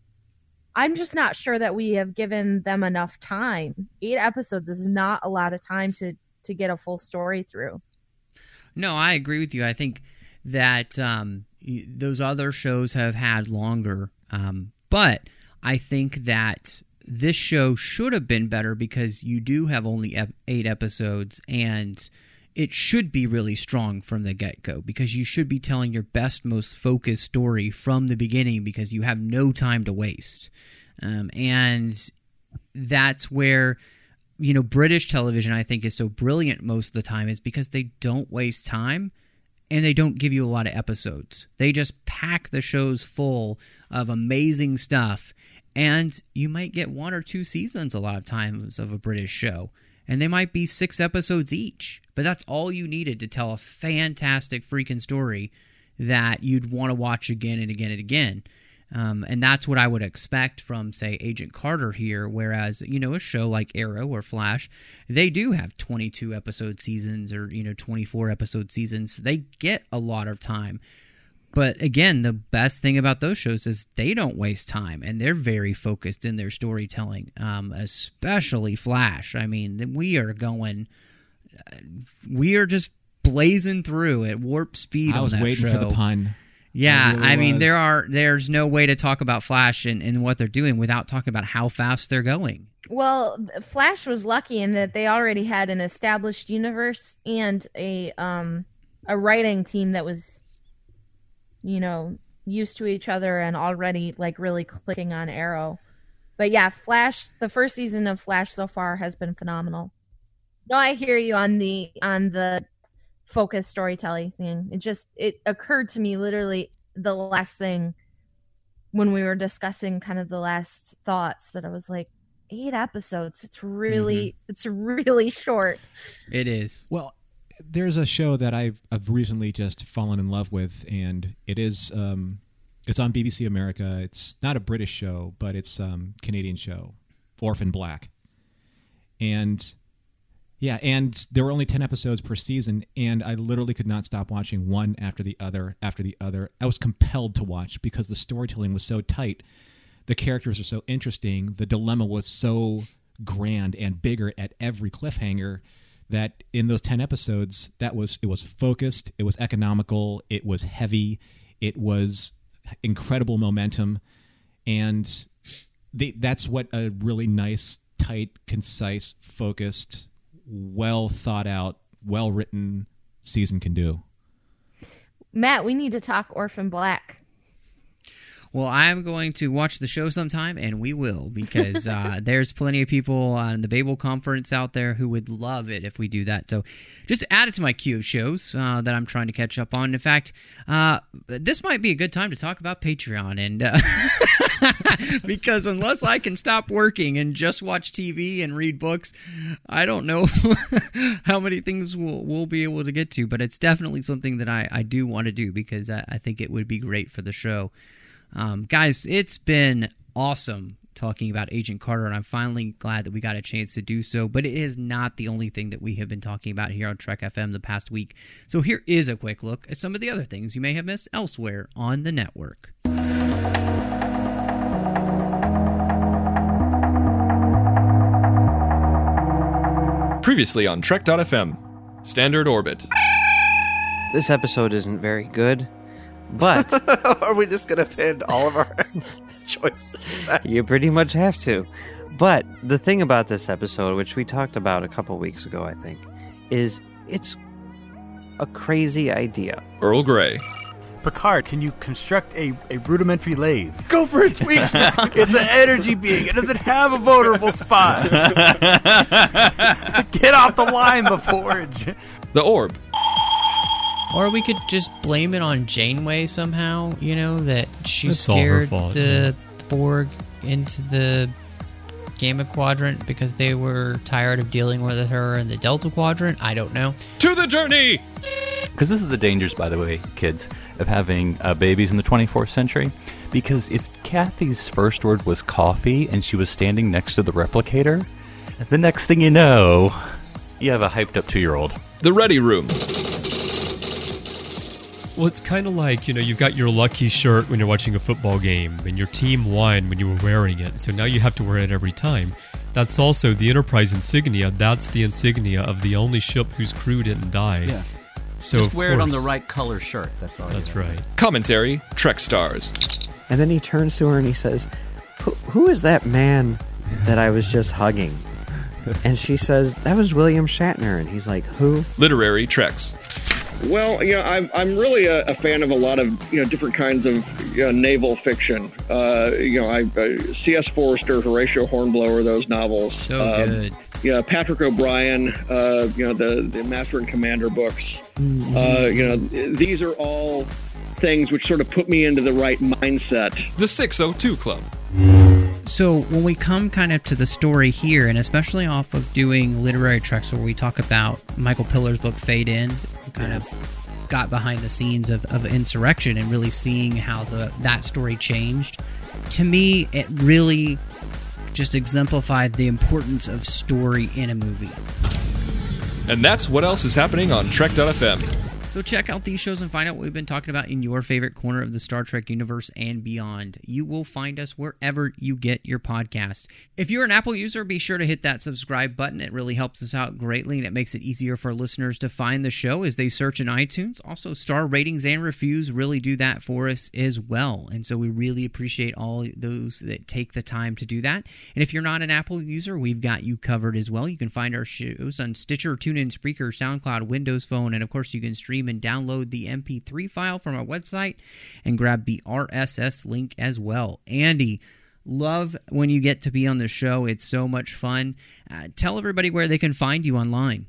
I'm just not sure that we have given them enough time. Eight episodes is not a lot of time to to get a full story through. No, I agree with you. I think that um, those other shows have had longer, um, but I think that this show should have been better because you do have only eight episodes and it should be really strong from the get go because you should be telling your best, most focused story from the beginning because you have no time to waste. Um, and that's where you know, British television, I think, is so brilliant most of the time is because they don't waste time and they don't give you a lot of episodes. They just pack the shows full of amazing stuff. And you might get one or two seasons a lot of times of a British show. And they might be six episodes each. But that's all you needed to tell a fantastic freaking story that you'd want to watch again and again and again. Um, and that's what I would expect from, say, Agent Carter here. Whereas, you know, a show like Arrow or Flash, they do have 22 episode seasons or, you know, 24 episode seasons. They get a lot of time. But again, the best thing about those shows is they don't waste time and they're very focused in their storytelling, um, especially Flash. I mean, we are going, uh, we are just blazing through at warp speed. I was waiting show. for the pun. Yeah, really I mean was. there are there's no way to talk about Flash and, and what they're doing without talking about how fast they're going. Well, Flash was lucky in that they already had an established universe and a um a writing team that was you know used to each other and already like really clicking on Arrow. But yeah, Flash the first season of Flash so far has been phenomenal. No, I hear you on the on the focus storytelling thing. It just it occurred to me literally the last thing when we were discussing kind of the last thoughts that I was like eight episodes. It's really mm-hmm. it's really <laughs> short. It is. Well, there's a show that I've I've recently just fallen in love with and it is um it's on BBC America. It's not a British show, but it's um Canadian show. Orphan Black. And yeah, and there were only 10 episodes per season, and I literally could not stop watching one after the other after the other. I was compelled to watch because the storytelling was so tight. The characters are so interesting. The dilemma was so grand and bigger at every cliffhanger that in those 10 episodes that was it was focused, it was economical, it was heavy, it was incredible momentum and they, that's what a really nice, tight, concise, focused well thought out, well written season can do. Matt, we need to talk Orphan Black. Well, I'm going to watch the show sometime, and we will because uh, <laughs> there's plenty of people on the Babel conference out there who would love it if we do that. So, just add it to my queue of shows uh, that I'm trying to catch up on. In fact, uh, this might be a good time to talk about Patreon, and uh, <laughs> because unless I can stop working and just watch TV and read books, I don't know <laughs> how many things we'll, we'll be able to get to. But it's definitely something that I, I do want to do because I, I think it would be great for the show. Um, guys, it's been awesome talking about Agent Carter, and I'm finally glad that we got a chance to do so. But it is not the only thing that we have been talking about here on Trek FM the past week. So here is a quick look at some of the other things you may have missed elsewhere on the network. Previously on Trek.fm, Standard Orbit. This episode isn't very good, but <laughs> Are we just gonna pin all of our <laughs> choices? you pretty much have to. But the thing about this episode, which we talked about a couple weeks ago, I think, is it's a crazy idea. Earl Grey. Picard, can you construct a, a rudimentary lathe? Go for its weak <laughs> spot. It's an energy being. It doesn't have a vulnerable spot. Get off the line, the forge. The Orb. Or we could just blame it on Janeway somehow, you know, that she It's all her scared fault, the Borg into the Gamma Quadrant because they were tired of dealing with her in the Delta Quadrant. I don't know. To the journey! Because this is the dangers, by the way, kids, of having uh, babies in the 24th century. Because if Kathy's first word was coffee and she was standing next to the replicator, the next thing you know, you have a hyped up two year old. The Ready Room. Well, it's kind of like, you know, you've got your lucky shirt when you're watching a football game, and your team won when you were wearing it, so now you have to wear it every time. That's also the Enterprise insignia. That's the insignia of the only ship whose crew didn't die. Yeah. So Just of wear it on the right color shirt. That's all. you That's right. Commentary Trek Stars. And then he turns to her and he says, "Who, who is that man that I was just hugging? And she says, That was William Shatner. And he's like, Who? Literary Treks. Well, you know, I'm, I'm really a, a fan of a lot of you know different kinds of you know, naval fiction. Uh, you know, I, uh, C.S. Forester, Horatio Hornblower, those novels. So Um, good. Yeah, Patrick O'Brian. Uh, you know, the the Master and Commander books. Uh, you know, these are all things which sort of put me into the right mindset. The 602 Club. So when we come kind of to the story here, and especially off of doing literary treks where we talk about Michael Piller's book Fade In, kind of got behind the scenes of, of insurrection and really seeing how the that story changed. To me, it really just exemplified the importance of story in a movie. And that's what else is happening on Trek.fm. So check out these shows and find out what we've been talking about in your favorite corner of the Star Trek universe and beyond. You will find us wherever you get your podcasts. If you're an Apple user, be sure to hit that subscribe button. It really helps us out greatly and it makes it easier for listeners to find the show as they search in iTunes. Also, star ratings and reviews really do that for us as well. And so we really appreciate all those that take the time to do that. And if you're not an Apple user, we've got you covered as well. You can find our shows on Stitcher, TuneIn, Spreaker, SoundCloud, Windows Phone, and of course, you can stream and download the MP3 file from our website and grab the RSS link as well. Andi, love when you get to be on the show. It's so much fun. Uh, tell everybody where they can find you online.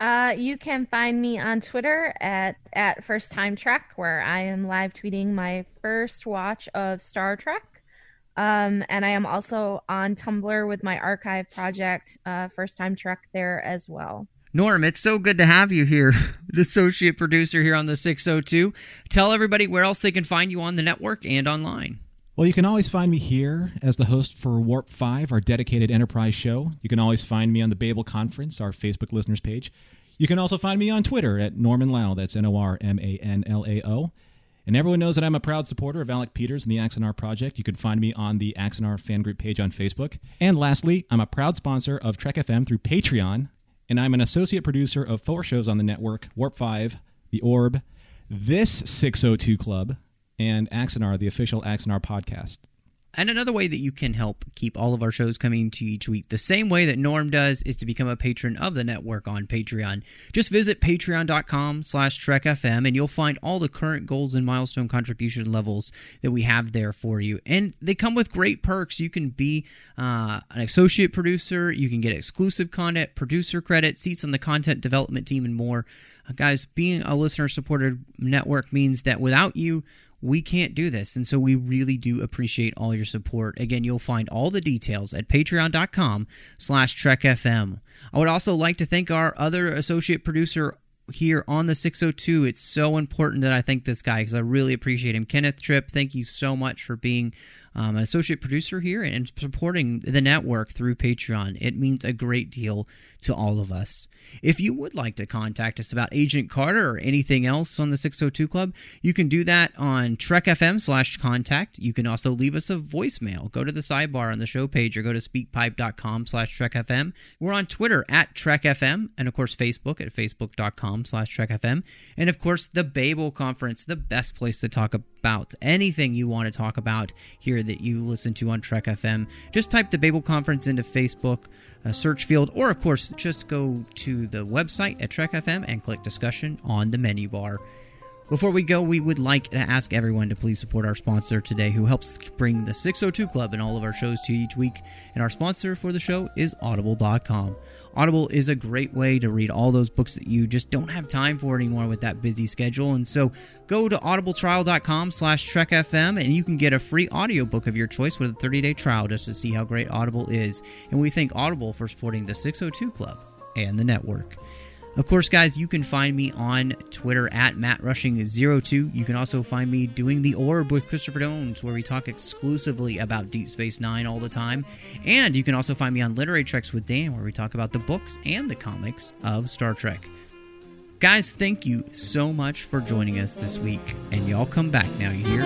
Uh, you can find me on Twitter at at First Time Trek, where I am live tweeting my first watch of Star Trek. Um, and I am also on Tumblr with my archive project, uh, First Time Trek, there as well. Norm, it's so good to have you here, <laughs> the associate producer here on the 602. Tell everybody where else they can find you on the network and online. Well, you can always find me here as the host for Warp 5, our dedicated enterprise show. You can always find me on the Babel Conference, our Facebook listeners page. You can also find me on Twitter at Norman Lao. That's N O R M A N L A O. And everyone knows that I'm a proud supporter of Alec Peters and the Axanar Project. You can find me on the Axanar fan group page on Facebook. And lastly, I'm a proud sponsor of Trek FM through Patreon. And I'm an associate producer of four shows on the network Warp 5, The Orb, This 602 Club, and Axanar, the official Axanar podcast. And another way that you can help keep all of our shows coming to you each week, the same way that Norm does, is to become a patron of the network on Patreon. Just visit patreon.com slash trekfm and you'll find all the current goals and milestone contribution levels that we have there for you. And they come with great perks. You can be uh, an associate producer, you can get exclusive content, producer credit, seats on the content development team, and more. Uh, guys, being a listener supported network means that without you, we can't do this. And so we really do appreciate all your support. Again, you'll find all the details at patreon.com slash trekfm. I would also like to thank our other associate producer here on the 602. It's so important that I thank this guy because I really appreciate him. Kenneth Tripp, thank you so much for being um, an associate producer here and supporting the network through Patreon. It means a great deal to all of us. If you would like to contact us about Agent Carter or anything else on the 602 Club, you can do that on Trek FM slash contact. You can also leave us a voicemail. Go to the sidebar on the show page or go to speakpipe.com slash Trek FM. We're on Twitter at trekfm and of course Facebook at facebook.com slash Trek FM. And of course the Babel Conference, the best place to talk about anything you want to talk about here that you listen to on Trek FM. Just type the Babel Conference into Facebook uh, search field, or of course, just go to the website at Trek FM and click discussion on the menu bar. Before we go, we would like to ask everyone to please support our sponsor today, who helps bring the 602 Club and all of our shows to you each week. And our sponsor for the show is Audible.com. Audible is a great way to read all those books that you just don't have time for anymore with that busy schedule. And so go to audibletrial.com slash trekfm and you can get a free audiobook of your choice with a 30-day trial just to see how great Audible is. And we thank Audible for supporting the 602 Club and the network. Of course, guys, you can find me on Twitter at MattRushing02. You can also find me doing The Orb with Christopher Jones, where we talk exclusively about Deep Space Nine all the time. And you can also find me on Literary Treks with Dan, where we talk about the books and the comics of Star Trek. Guys, thank you so much for joining us this week. And y'all come back now, you hear?